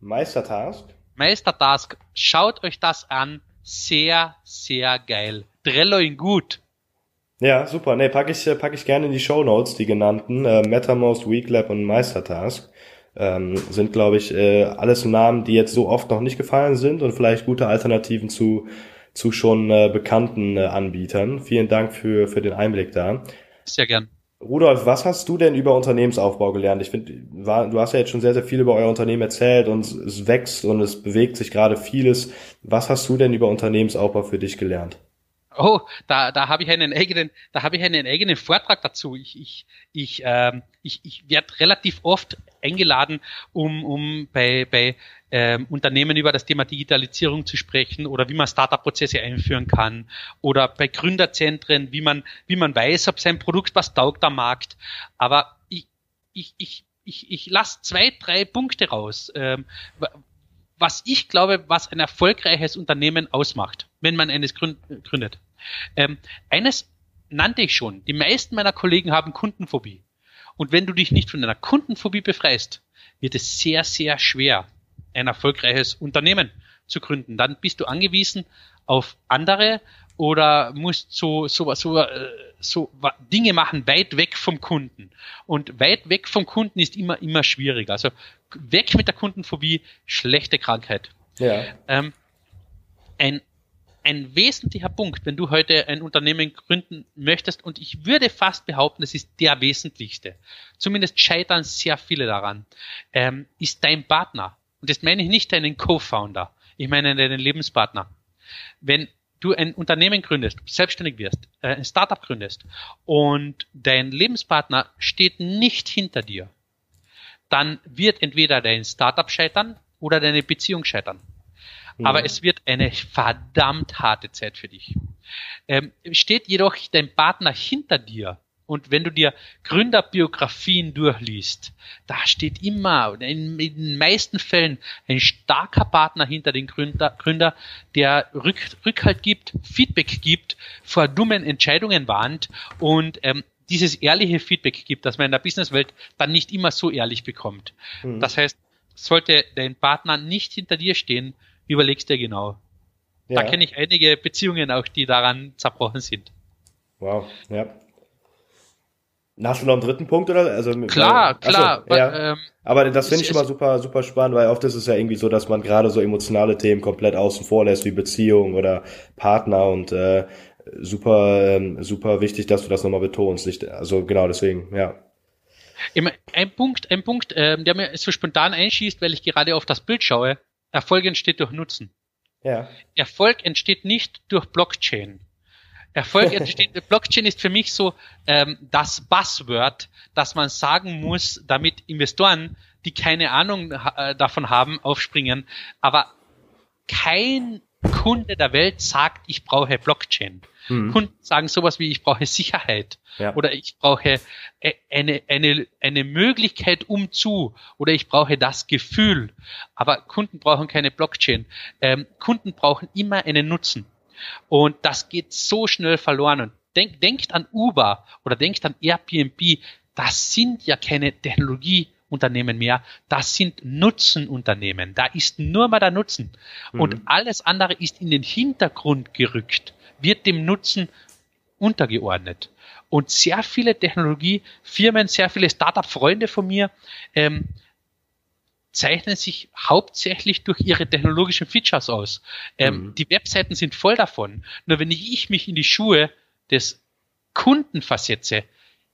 Meistertask? Meistertask. Schaut euch das an. Sehr, sehr geil. Trello in gut. Ja, super. Nee, packe ich, pack ich gerne in die Show Notes, die genannten. Äh, MetaMost, Weeklab und Meistertask. Ähm, sind, glaube ich, äh, alles Namen, die jetzt so oft noch nicht gefallen sind und vielleicht gute Alternativen zu, zu schon äh, bekannten äh, Anbietern. Vielen Dank für, für den Einblick da. Sehr gern. Rudolf, was hast du denn über Unternehmensaufbau gelernt? Ich finde, du hast ja jetzt schon sehr, sehr viel über euer Unternehmen erzählt und es wächst und es bewegt sich gerade vieles. Was hast du denn über Unternehmensaufbau für dich gelernt? Oh, da, da habe ich einen eigenen, da habe ich einen eigenen Vortrag dazu. Ich, ich, ich, ähm, ich, ich werde relativ oft eingeladen, um, um bei, bei ähm, Unternehmen über das Thema Digitalisierung zu sprechen oder wie man Startup-Prozesse einführen kann oder bei Gründerzentren, wie man, wie man weiß, ob sein Produkt was taugt am Markt. Aber ich, ich, ich, ich, ich lasse zwei, drei Punkte raus, ähm, was ich glaube, was ein erfolgreiches Unternehmen ausmacht, wenn man eines gründet. Ähm, eines nannte ich schon. Die meisten meiner Kollegen haben Kundenphobie. Und wenn du dich nicht von deiner Kundenphobie befreist, wird es sehr, sehr schwer, ein erfolgreiches Unternehmen zu gründen. Dann bist du angewiesen auf andere oder musst so, so, so, äh, so Dinge machen weit weg vom Kunden. Und weit weg vom Kunden ist immer, immer schwieriger. Also weg mit der Kundenphobie, schlechte Krankheit. Ja. Ähm, ein, ein wesentlicher Punkt, wenn du heute ein Unternehmen gründen möchtest, und ich würde fast behaupten, das ist der wesentlichste, zumindest scheitern sehr viele daran, ähm, ist dein Partner. Und das meine ich nicht deinen Co-Founder, ich meine deinen Lebenspartner. Wenn du ein Unternehmen gründest, selbstständig wirst, äh, ein Startup gründest und dein Lebenspartner steht nicht hinter dir, dann wird entweder dein Startup scheitern oder deine Beziehung scheitern. Mhm. Aber es wird eine verdammt harte Zeit für dich. Ähm, steht jedoch dein Partner hinter dir, und wenn du dir Gründerbiografien durchliest, da steht immer, in, in den meisten Fällen, ein starker Partner hinter den Gründer, Gründer der Rück, Rückhalt gibt, Feedback gibt, vor dummen Entscheidungen warnt und ähm, dieses ehrliche Feedback gibt, das man in der Businesswelt dann nicht immer so ehrlich bekommt. Mhm. Das heißt, sollte dein Partner nicht hinter dir stehen, überlegst dir genau. Ja. Da kenne ich einige Beziehungen auch, die daran zerbrochen sind. Wow, ja. Hast du noch einen dritten Punkt oder? Also klar, weil, klar. Achso, ja. ähm, aber das finde ich mal super, super spannend, weil oft ist es ja irgendwie so, dass man gerade so emotionale Themen komplett außen vor lässt, wie Beziehung oder Partner und äh, super, ähm, super wichtig, dass du das nochmal betonst. Ich, also genau deswegen, ja. Ein Punkt, ein Punkt, ähm, der mir so spontan einschießt, weil ich gerade auf das Bild schaue. Erfolg entsteht durch Nutzen. Ja. Erfolg entsteht nicht durch Blockchain. Erfolg entsteht. Blockchain ist für mich so ähm, das Buzzword, das man sagen muss, damit Investoren, die keine Ahnung äh, davon haben, aufspringen. Aber kein Kunde der Welt sagt, ich brauche Blockchain. Mhm. Kunden sagen sowas wie, ich brauche Sicherheit ja. oder ich brauche äh, eine, eine, eine Möglichkeit um zu oder ich brauche das Gefühl. Aber Kunden brauchen keine Blockchain. Ähm, Kunden brauchen immer einen Nutzen. Und das geht so schnell verloren. Und denk, denkt an Uber oder denkt an Airbnb. Das sind ja keine Technologieunternehmen mehr. Das sind Nutzenunternehmen. Da ist nur mal der Nutzen. Mhm. Und alles andere ist in den Hintergrund gerückt, wird dem Nutzen untergeordnet. Und sehr viele Technologiefirmen, sehr viele Startup-Freunde von mir, ähm, zeichnen sich hauptsächlich durch ihre technologischen Features aus. Ähm, mhm. Die Webseiten sind voll davon. Nur wenn ich mich in die Schuhe des Kunden versetze,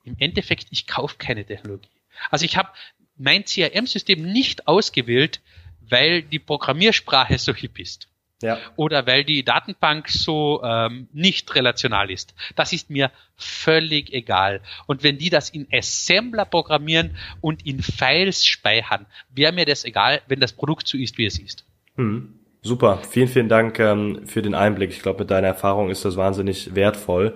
im Endeffekt, ich kaufe keine Technologie. Also ich habe mein CRM-System nicht ausgewählt, weil die Programmiersprache so hip ist. Ja. Oder weil die Datenbank so ähm, nicht relational ist. Das ist mir völlig egal. Und wenn die das in Assembler programmieren und in Files speichern, wäre mir das egal, wenn das Produkt so ist, wie es ist. Hm. Super, vielen, vielen Dank ähm, für den Einblick. Ich glaube, mit deiner Erfahrung ist das wahnsinnig wertvoll.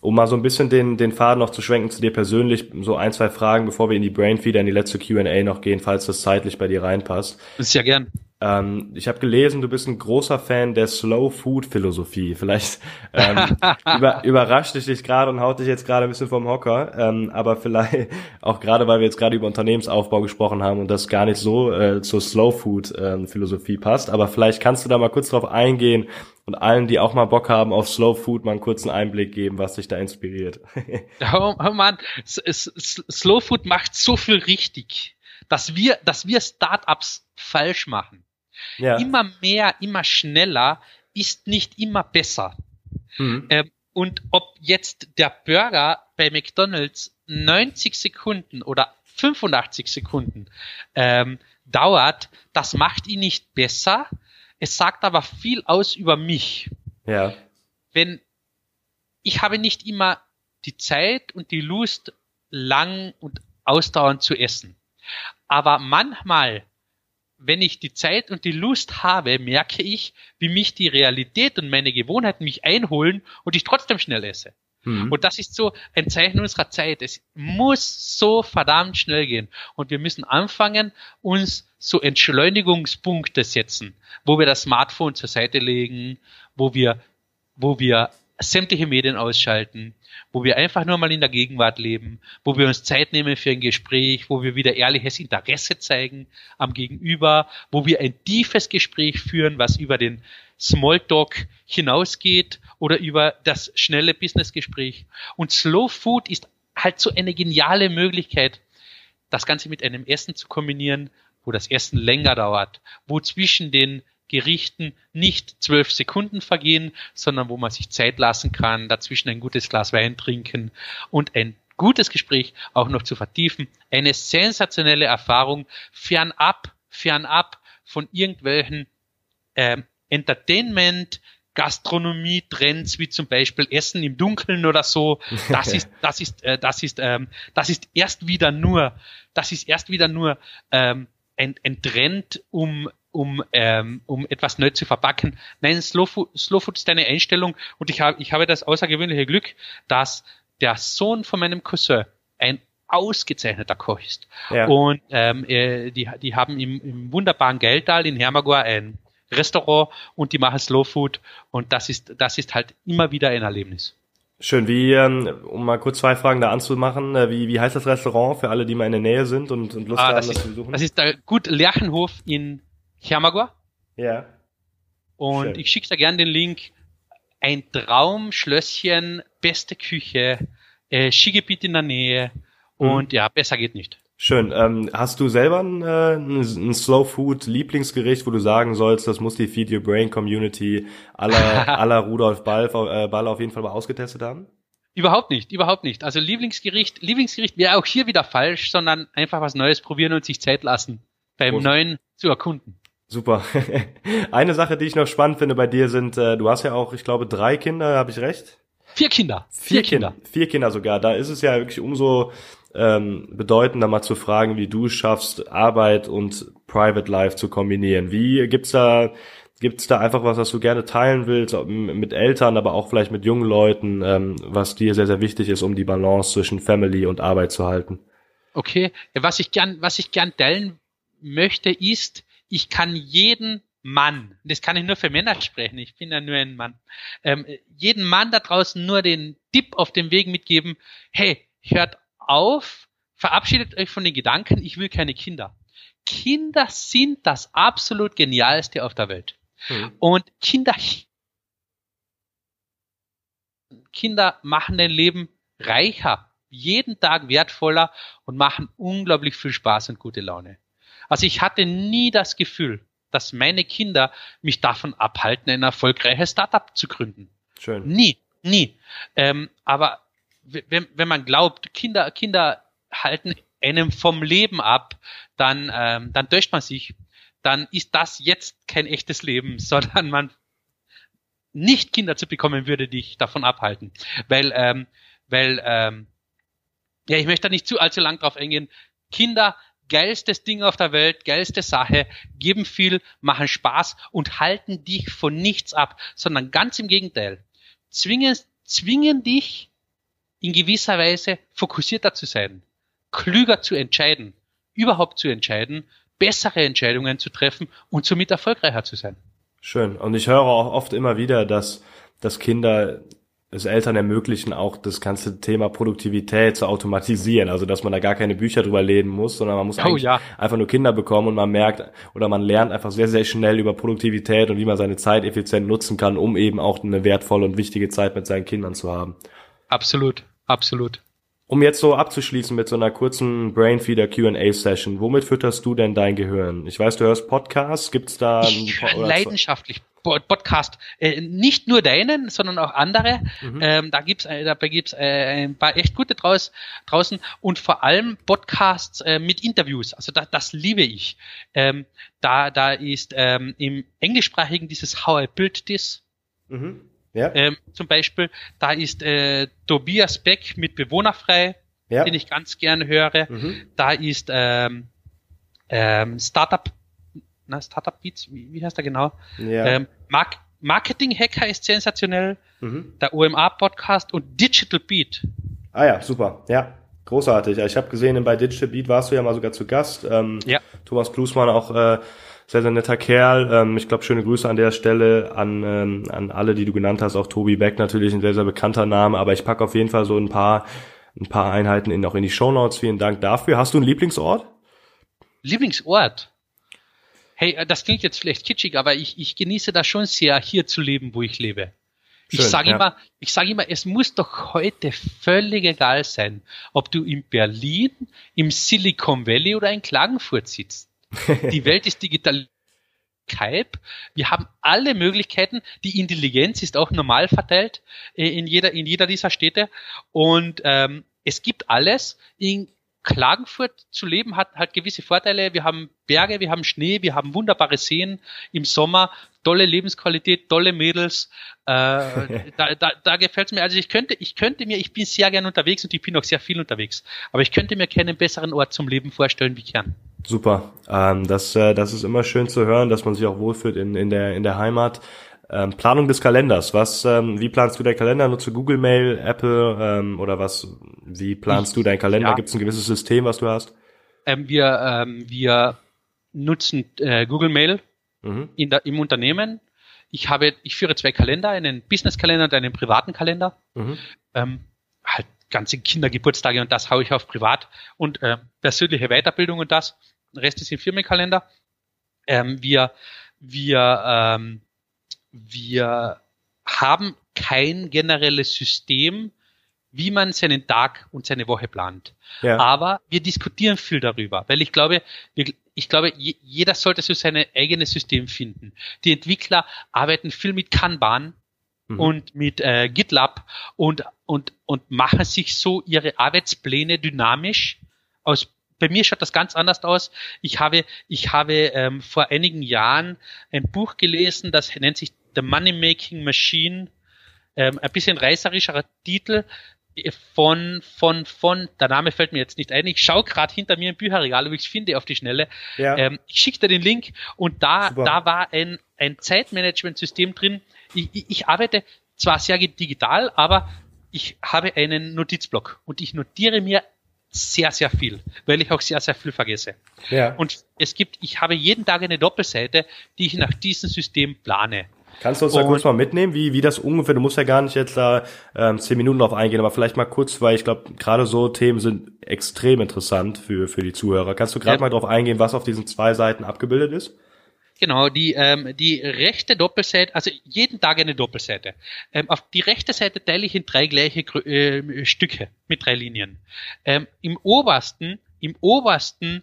Um mal so ein bisschen den, den Faden noch zu schwenken zu dir persönlich, so ein, zwei Fragen, bevor wir in die Brainfeeder, in die letzte Q&A noch gehen, falls das zeitlich bei dir reinpasst. Sehr gern. Ähm, ich habe gelesen, du bist ein großer Fan der Slow Food Philosophie. Vielleicht ähm, über, überrascht dich dich gerade und haut dich jetzt gerade ein bisschen vom Hocker, ähm, aber vielleicht auch gerade, weil wir jetzt gerade über Unternehmensaufbau gesprochen haben und das gar nicht so äh, zur Slow Food ähm, Philosophie passt. Aber vielleicht kannst du da mal kurz drauf eingehen und allen, die auch mal Bock haben auf Slow Food, mal einen kurzen Einblick geben, was dich da inspiriert. oh, oh man, Slow Food macht so viel richtig, dass wir, dass wir Startups falsch machen. Ja. Immer mehr, immer schneller ist nicht immer besser. Mhm. Ähm, und ob jetzt der Burger bei McDonald's 90 Sekunden oder 85 Sekunden ähm, dauert, das macht ihn nicht besser. Es sagt aber viel aus über mich. Ja. Wenn ich habe nicht immer die Zeit und die Lust, lang und ausdauernd zu essen. Aber manchmal wenn ich die Zeit und die Lust habe, merke ich, wie mich die Realität und meine Gewohnheiten mich einholen und ich trotzdem schnell esse. Mhm. Und das ist so ein Zeichen unserer Zeit. Es muss so verdammt schnell gehen. Und wir müssen anfangen, uns so Entschleunigungspunkte setzen, wo wir das Smartphone zur Seite legen, wo wir, wo wir sämtliche Medien ausschalten, wo wir einfach nur mal in der Gegenwart leben, wo wir uns Zeit nehmen für ein Gespräch, wo wir wieder ehrliches Interesse zeigen am Gegenüber, wo wir ein tiefes Gespräch führen, was über den Smalltalk hinausgeht oder über das schnelle Businessgespräch. Und Slow Food ist halt so eine geniale Möglichkeit, das Ganze mit einem Essen zu kombinieren, wo das Essen länger dauert, wo zwischen den Gerichten nicht zwölf Sekunden vergehen, sondern wo man sich Zeit lassen kann, dazwischen ein gutes Glas Wein trinken und ein gutes Gespräch auch noch zu vertiefen. Eine sensationelle Erfahrung, fernab, fernab von irgendwelchen ähm, Entertainment, Gastronomie Trends wie zum Beispiel Essen im Dunkeln oder so. Das ist das ist äh, das ist ähm, das ist erst wieder nur das ist erst wieder nur ähm, ein, ein Trend, um um, ähm, um etwas neu zu verpacken. Nein, Slow Food, Slow Food ist eine Einstellung und ich habe ich habe das außergewöhnliche Glück, dass der Sohn von meinem Cousin ein ausgezeichneter Koch ist. Ja. Und ähm, äh, die, die haben im, im wunderbaren Geldal in Hermagor ein Restaurant und die machen Slow Food und das ist, das ist halt immer wieder ein Erlebnis. Schön, wie, ähm, um mal kurz zwei Fragen da anzumachen, äh, wie, wie heißt das Restaurant für alle, die mal in der Nähe sind und, und Lust ah, haben, das, das zu besuchen? Das ist der Gut Lerchenhof in Hermagor. Ja. Und Schön. ich schicke da gern den Link. Ein Traumschlösschen, beste Küche, äh, Skigebiet in der Nähe und mhm. ja, besser geht nicht. Schön. Ähm, hast du selber ein, äh, ein Slow Food Lieblingsgericht, wo du sagen sollst, das muss die Feed Your Brain Community aller aller Rudolf Ball, äh, Ball auf jeden Fall mal ausgetestet haben? Überhaupt nicht, überhaupt nicht. Also Lieblingsgericht, Lieblingsgericht wäre auch hier wieder falsch, sondern einfach was Neues probieren und sich Zeit lassen, beim Groß. Neuen zu erkunden. Super. Eine Sache, die ich noch spannend finde bei dir sind, äh, du hast ja auch, ich glaube, drei Kinder, habe ich recht? Vier Kinder. Vier, Vier Kinder. Kinder. Vier Kinder sogar. Da ist es ja wirklich umso ähm, bedeutender mal zu fragen, wie du es schaffst, Arbeit und Private Life zu kombinieren. Wie gibt's da Gibt's da einfach was, was du gerne teilen willst, mit Eltern, aber auch vielleicht mit jungen Leuten, ähm, was dir sehr, sehr wichtig ist, um die Balance zwischen Family und Arbeit zu halten? Okay, was ich gern, was ich gern teilen möchte, ist, ich kann jeden Mann, das kann ich nur für Männer sprechen, ich bin ja nur ein Mann, ähm, jeden Mann da draußen nur den Tipp auf dem Weg mitgeben, hey, hört auf, verabschiedet euch von den Gedanken, ich will keine Kinder. Kinder sind das absolut genialste auf der Welt. Mhm. Und Kinder, Kinder machen dein Leben reicher, jeden Tag wertvoller und machen unglaublich viel Spaß und gute Laune. Also ich hatte nie das Gefühl, dass meine Kinder mich davon abhalten, ein erfolgreiches Startup zu gründen. Schön. Nie, nie. Ähm, aber wenn, wenn man glaubt, Kinder, Kinder halten einem vom Leben ab, dann, ähm, dann täuscht man sich. Dann ist das jetzt kein echtes Leben, sondern man nicht Kinder zu bekommen würde dich davon abhalten. Weil, ähm, weil, ähm, ja, ich möchte da nicht zu allzu lang drauf eingehen. Kinder, geilstes Ding auf der Welt, geilste Sache, geben viel, machen Spaß und halten dich von nichts ab, sondern ganz im Gegenteil. Zwingen, zwingen dich in gewisser Weise fokussierter zu sein, klüger zu entscheiden, überhaupt zu entscheiden, bessere Entscheidungen zu treffen und somit erfolgreicher zu sein. Schön. Und ich höre auch oft immer wieder, dass, dass Kinder es Eltern ermöglichen, auch das ganze Thema Produktivität zu automatisieren. Also, dass man da gar keine Bücher drüber lesen muss, sondern man muss oh, ja. einfach nur Kinder bekommen und man merkt oder man lernt einfach sehr, sehr schnell über Produktivität und wie man seine Zeit effizient nutzen kann, um eben auch eine wertvolle und wichtige Zeit mit seinen Kindern zu haben. Absolut. Absolut. Um jetzt so abzuschließen mit so einer kurzen Brainfeeder Q&A Session, womit fütterst du denn dein Gehirn? Ich weiß, du hörst Podcasts, gibt's da ich höre leidenschaftlich Podcast, äh, nicht nur deinen, sondern auch andere. Mhm. Ähm, da gibt's, äh, dabei gibt's äh, ein paar echt gute draus, draußen und vor allem Podcasts äh, mit Interviews. Also da, das liebe ich. Ähm, da, da ist ähm, im englischsprachigen dieses How I Built This. Mhm. Ja. Ähm, zum Beispiel, da ist äh, Tobias Beck mit Bewohnerfrei, ja. den ich ganz gerne höre. Mhm. Da ist ähm, ähm, Startup, na, Startup Beats, wie, wie heißt der genau? Ja. Ähm, Mark Marketing Hacker ist sensationell. Mhm. Der OMA Podcast und Digital Beat. Ah ja, super. Ja, großartig. Ich habe gesehen, bei Digital Beat warst du ja mal sogar zu Gast. Ähm, ja. Thomas Klusmann auch äh, sehr, sehr netter Kerl. Ähm, ich glaube, schöne Grüße an der Stelle an, ähm, an alle, die du genannt hast. Auch Tobi Beck natürlich ein sehr, sehr bekannter Name, aber ich packe auf jeden Fall so ein paar, ein paar Einheiten in, auch in die Show Notes. Vielen Dank dafür. Hast du einen Lieblingsort? Lieblingsort? Hey, äh, das klingt jetzt vielleicht kitschig, aber ich, ich genieße das schon sehr, hier zu leben, wo ich lebe. Schön, ich sage ja. immer, ich sage immer, es muss doch heute völlig egal sein, ob du in Berlin, im Silicon Valley oder in Klagenfurt sitzt. Die Welt ist digital. Skype. Wir haben alle Möglichkeiten. Die Intelligenz ist auch normal verteilt äh, in jeder, in jeder dieser Städte. Und ähm, es gibt alles. In Klagenfurt zu leben hat halt gewisse Vorteile. Wir haben Berge, wir haben Schnee, wir haben wunderbare Seen im Sommer, tolle Lebensqualität, tolle Mädels. Äh, da da, da gefällt es mir. Also ich könnte, ich könnte mir, ich bin sehr gern unterwegs und ich bin auch sehr viel unterwegs. Aber ich könnte mir keinen besseren Ort zum Leben vorstellen wie Kern. Super. Ähm, das, äh, das ist immer schön zu hören, dass man sich auch wohlfühlt in, in, der, in der Heimat. Ähm, Planung des Kalenders. Was, ähm, wie planst du deinen Kalender? Nutzt du Google Mail, Apple ähm, oder was? Wie planst ich, du deinen Kalender? Ja. Gibt es ein gewisses System, was du hast? Ähm, wir, ähm, wir nutzen äh, Google Mail mhm. in der, im Unternehmen. Ich habe, ich führe zwei Kalender, einen Business-Kalender und einen privaten Kalender. Mhm. Ähm, halt ganze Kindergeburtstage und das haue ich auf privat und äh, persönliche Weiterbildung und das. Der Rest ist im Firmenkalender. Ähm, wir, wir, ähm, wir haben kein generelles System, wie man seinen Tag und seine Woche plant. Ja. Aber wir diskutieren viel darüber, weil ich glaube, ich glaube, jeder sollte so sein eigenes System finden. Die Entwickler arbeiten viel mit Kanban mhm. und mit äh, GitLab und, und, und machen sich so ihre Arbeitspläne dynamisch. Aus, bei mir schaut das ganz anders aus. Ich habe, ich habe ähm, vor einigen Jahren ein Buch gelesen, das nennt sich The Money Making Machine. Ähm, ein bisschen reißerischerer Titel von, von, von, der Name fällt mir jetzt nicht ein, ich schaue gerade hinter mir im Bücherregal, ob ich es finde auf die Schnelle. Ja. Ähm, ich schicke dir den Link und da, da war ein, ein Zeitmanagement-System drin. Ich, ich, ich arbeite zwar sehr digital, aber ich habe einen Notizblock und ich notiere mir sehr, sehr viel, weil ich auch sehr, sehr viel vergesse. Ja. Und es gibt, ich habe jeden Tag eine Doppelseite, die ich nach diesem System plane. Kannst du uns da kurz mal mitnehmen, wie, wie das ungefähr, du musst ja gar nicht jetzt da ähm, zehn Minuten drauf eingehen, aber vielleicht mal kurz, weil ich glaube, gerade so Themen sind extrem interessant für, für die Zuhörer. Kannst du gerade ja. mal drauf eingehen, was auf diesen zwei Seiten abgebildet ist? Genau, die, ähm, die rechte Doppelseite, also jeden Tag eine Doppelseite. Ähm, auf die rechte Seite teile ich in drei gleiche äh, Stücke mit drei Linien. Ähm, Im obersten, im obersten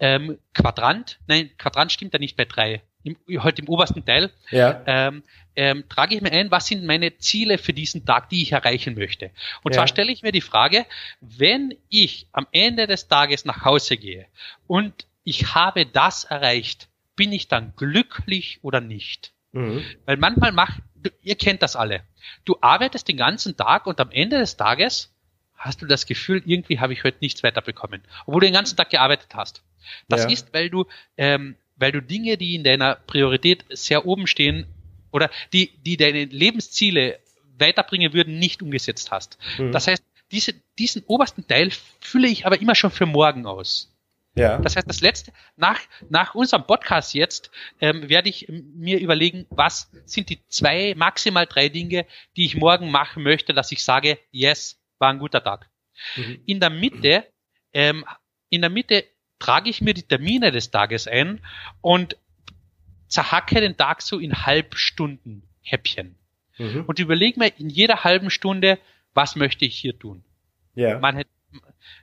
ähm, Quadrant, nein, Quadrant stimmt da nicht bei drei, im, halt im obersten Teil, ja. ähm, ähm, trage ich mir ein, was sind meine Ziele für diesen Tag, die ich erreichen möchte. Und ja. zwar stelle ich mir die Frage, wenn ich am Ende des Tages nach Hause gehe und ich habe das erreicht, bin ich dann glücklich oder nicht? Mhm. Weil manchmal macht, ihr kennt das alle. Du arbeitest den ganzen Tag und am Ende des Tages hast du das Gefühl, irgendwie habe ich heute nichts weiterbekommen, obwohl du den ganzen Tag gearbeitet hast. Das ja. ist, weil du ähm, weil du Dinge, die in deiner Priorität sehr oben stehen oder die, die deine Lebensziele weiterbringen würden, nicht umgesetzt hast. Mhm. Das heißt, diese, diesen obersten Teil fülle ich aber immer schon für morgen aus. Ja. Das heißt, das letzte, nach, nach unserem Podcast jetzt, ähm, werde ich mir überlegen, was sind die zwei, maximal drei Dinge, die ich morgen machen möchte, dass ich sage, yes, war ein guter Tag. Mhm. In der Mitte, ähm, in der Mitte trage ich mir die Termine des Tages ein und zerhacke den Tag so in Halbstunden Häppchen. Mhm. Und überlege mir in jeder halben Stunde, was möchte ich hier tun. Ja. Man hätte,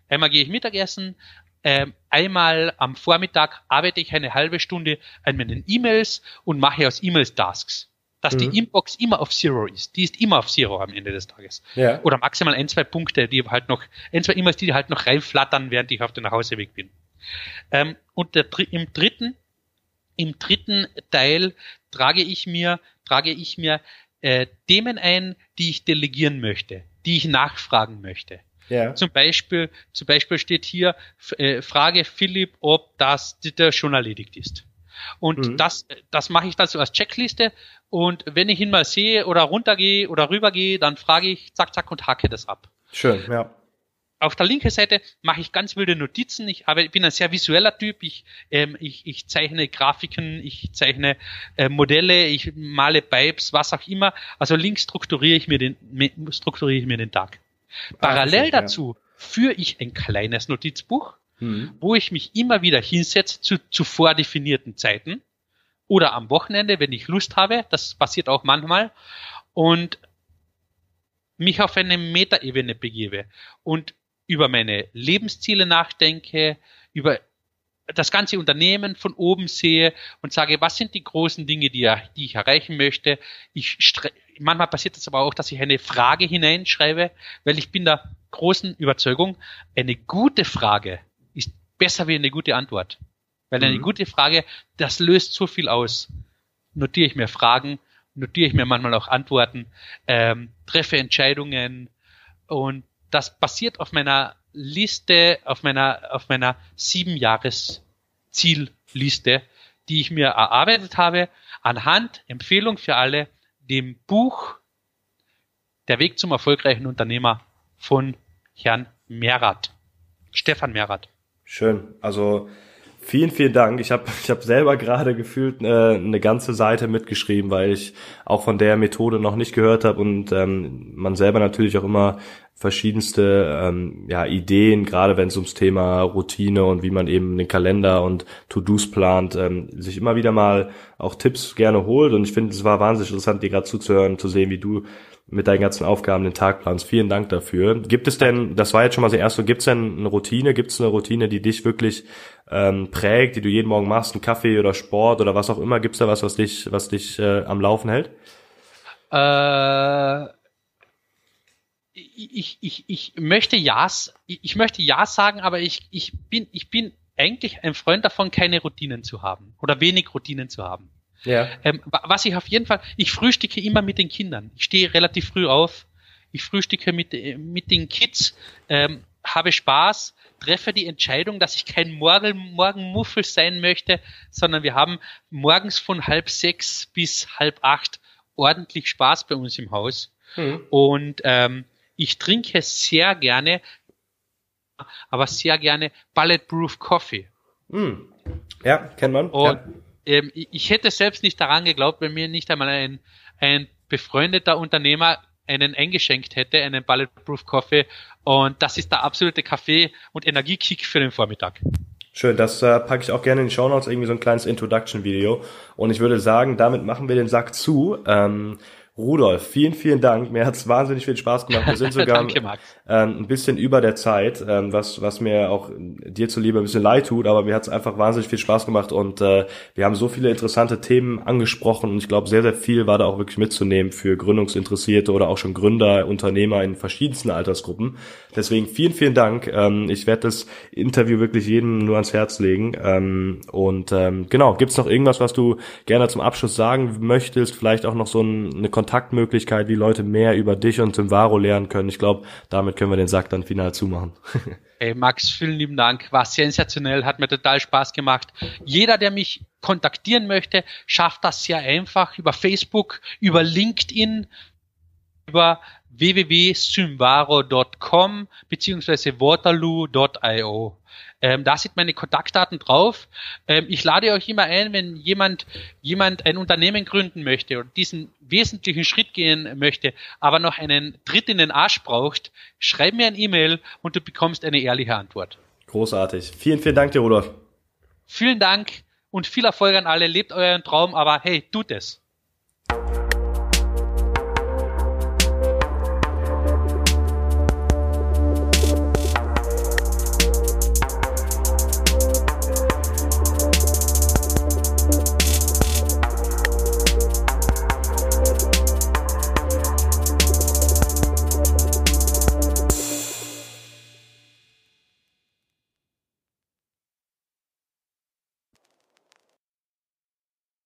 einmal gehe ich Mittagessen, äh, einmal am Vormittag arbeite ich eine halbe Stunde an meinen E-Mails und mache aus E-Mails Tasks. Dass mhm. die Inbox immer auf Zero ist. Die ist immer auf Zero am Ende des Tages. Ja. Oder maximal ein, zwei Punkte, die halt noch, ein, zwei E-Mails, die halt noch reinflattern, während ich auf dem Nachhauseweg bin. Ähm, und der, im dritten, im dritten Teil trage ich mir, trage ich mir äh, Themen ein, die ich delegieren möchte, die ich nachfragen möchte. Ja. Zum Beispiel, zum Beispiel steht hier, äh, frage Philipp, ob das der schon erledigt ist. Und mhm. das, das mache ich dann so als Checkliste. Und wenn ich ihn mal sehe oder runtergehe oder rübergehe, dann frage ich zack, zack und hacke das ab. Schön, ja auf der linken Seite mache ich ganz wilde Notizen. Ich, aber ich bin ein sehr visueller Typ. Ich, ähm, ich, ich zeichne Grafiken, ich zeichne äh, Modelle, ich male Pipes, was auch immer. Also links strukturiere ich mir den, strukturiere ich mir den Tag. Parallel ah, dazu führe ich ein kleines Notizbuch, mhm. wo ich mich immer wieder hinsetze zu, zu vordefinierten Zeiten oder am Wochenende, wenn ich Lust habe. Das passiert auch manchmal. Und mich auf eine Metaebene begebe und über meine Lebensziele nachdenke, über das ganze Unternehmen von oben sehe und sage, was sind die großen Dinge, die, die ich erreichen möchte. Ich manchmal passiert es aber auch, dass ich eine Frage hineinschreibe, weil ich bin der großen Überzeugung, eine gute Frage ist besser wie eine gute Antwort. Weil eine mhm. gute Frage, das löst so viel aus. Notiere ich mir Fragen, notiere ich mir manchmal auch Antworten, ähm, treffe Entscheidungen und das basiert auf meiner Liste, auf meiner, auf meiner sieben Jahres Zielliste, die ich mir erarbeitet habe, anhand, Empfehlung für alle, dem Buch Der Weg zum erfolgreichen Unternehmer von Herrn Merath. Stefan Merath. Schön. Also Vielen, vielen Dank. Ich habe ich hab selber gerade gefühlt äh, eine ganze Seite mitgeschrieben, weil ich auch von der Methode noch nicht gehört habe und ähm, man selber natürlich auch immer verschiedenste ähm, ja, Ideen, gerade wenn es ums Thema Routine und wie man eben den Kalender und To-Dos plant, ähm, sich immer wieder mal auch Tipps gerne holt. Und ich finde, es war wahnsinnig interessant, dir gerade zuzuhören, zu sehen, wie du mit deinen ganzen Aufgaben den Tag planst. Vielen Dank dafür. Gibt es denn, das war jetzt schon mal sehr erst so, gibt es denn eine Routine, gibt es eine Routine, die dich wirklich ähm, prägt, die du jeden Morgen machst, ein Kaffee oder Sport oder was auch immer? Gibt es da was, was dich, was dich äh, am Laufen hält? Äh, ich, ich, ich möchte ja, ich möchte ja sagen, aber ich, ich bin, ich bin eigentlich ein Freund davon, keine Routinen zu haben oder wenig Routinen zu haben. Ja. Ähm, was ich auf jeden Fall, ich frühstücke immer mit den Kindern. Ich stehe relativ früh auf. Ich frühstücke mit, äh, mit den Kids, ähm, habe Spaß, treffe die Entscheidung, dass ich kein Morgen, Morgenmuffel sein möchte, sondern wir haben morgens von halb sechs bis halb acht ordentlich Spaß bei uns im Haus. Mhm. Und ähm, ich trinke sehr gerne, aber sehr gerne Bulletproof Coffee. Mhm. Ja, kennt man. Und ja ähm, ich hätte selbst nicht daran geglaubt, wenn mir nicht einmal ein, ein befreundeter Unternehmer einen eingeschenkt hätte, einen Bulletproof Coffee. Und das ist der absolute Kaffee- und Energiekick für den Vormittag. Schön, das äh, packe ich auch gerne in die Show Notes, irgendwie so ein kleines Introduction-Video. Und ich würde sagen, damit machen wir den Sack zu. Ähm, Rudolf, vielen, vielen Dank. Mir hat's wahnsinnig viel Spaß gemacht. Wir sind sogar Danke, ähm, ein bisschen über der Zeit, ähm, was, was mir auch dir zuliebe ein bisschen leid tut, aber mir hat's einfach wahnsinnig viel Spaß gemacht und äh, wir haben so viele interessante Themen angesprochen und ich glaube, sehr, sehr viel war da auch wirklich mitzunehmen für Gründungsinteressierte oder auch schon Gründer, Unternehmer in verschiedensten Altersgruppen. Deswegen vielen, vielen Dank. Ähm, ich werde das Interview wirklich jedem nur ans Herz legen. Ähm, und ähm, genau, gibt's noch irgendwas, was du gerne zum Abschluss sagen möchtest? Vielleicht auch noch so ein, eine Kontaktmöglichkeit, wie Leute mehr über dich und Simvaro lernen können. Ich glaube, damit können wir den Sack dann final zumachen. Hey Max, vielen lieben Dank. War sensationell, hat mir total Spaß gemacht. Jeder, der mich kontaktieren möchte, schafft das sehr einfach über Facebook, über LinkedIn, über www.symvaro.com beziehungsweise waterloo.io. Ähm, da sind meine Kontaktdaten drauf. Ähm, ich lade euch immer ein, wenn jemand, jemand ein Unternehmen gründen möchte und diesen wesentlichen Schritt gehen möchte, aber noch einen Tritt in den Arsch braucht, schreib mir ein E-Mail und du bekommst eine ehrliche Antwort. Großartig. Vielen, vielen Dank dir, Rudolf. Vielen Dank und viel Erfolg an alle. Lebt euren Traum, aber hey, tut es.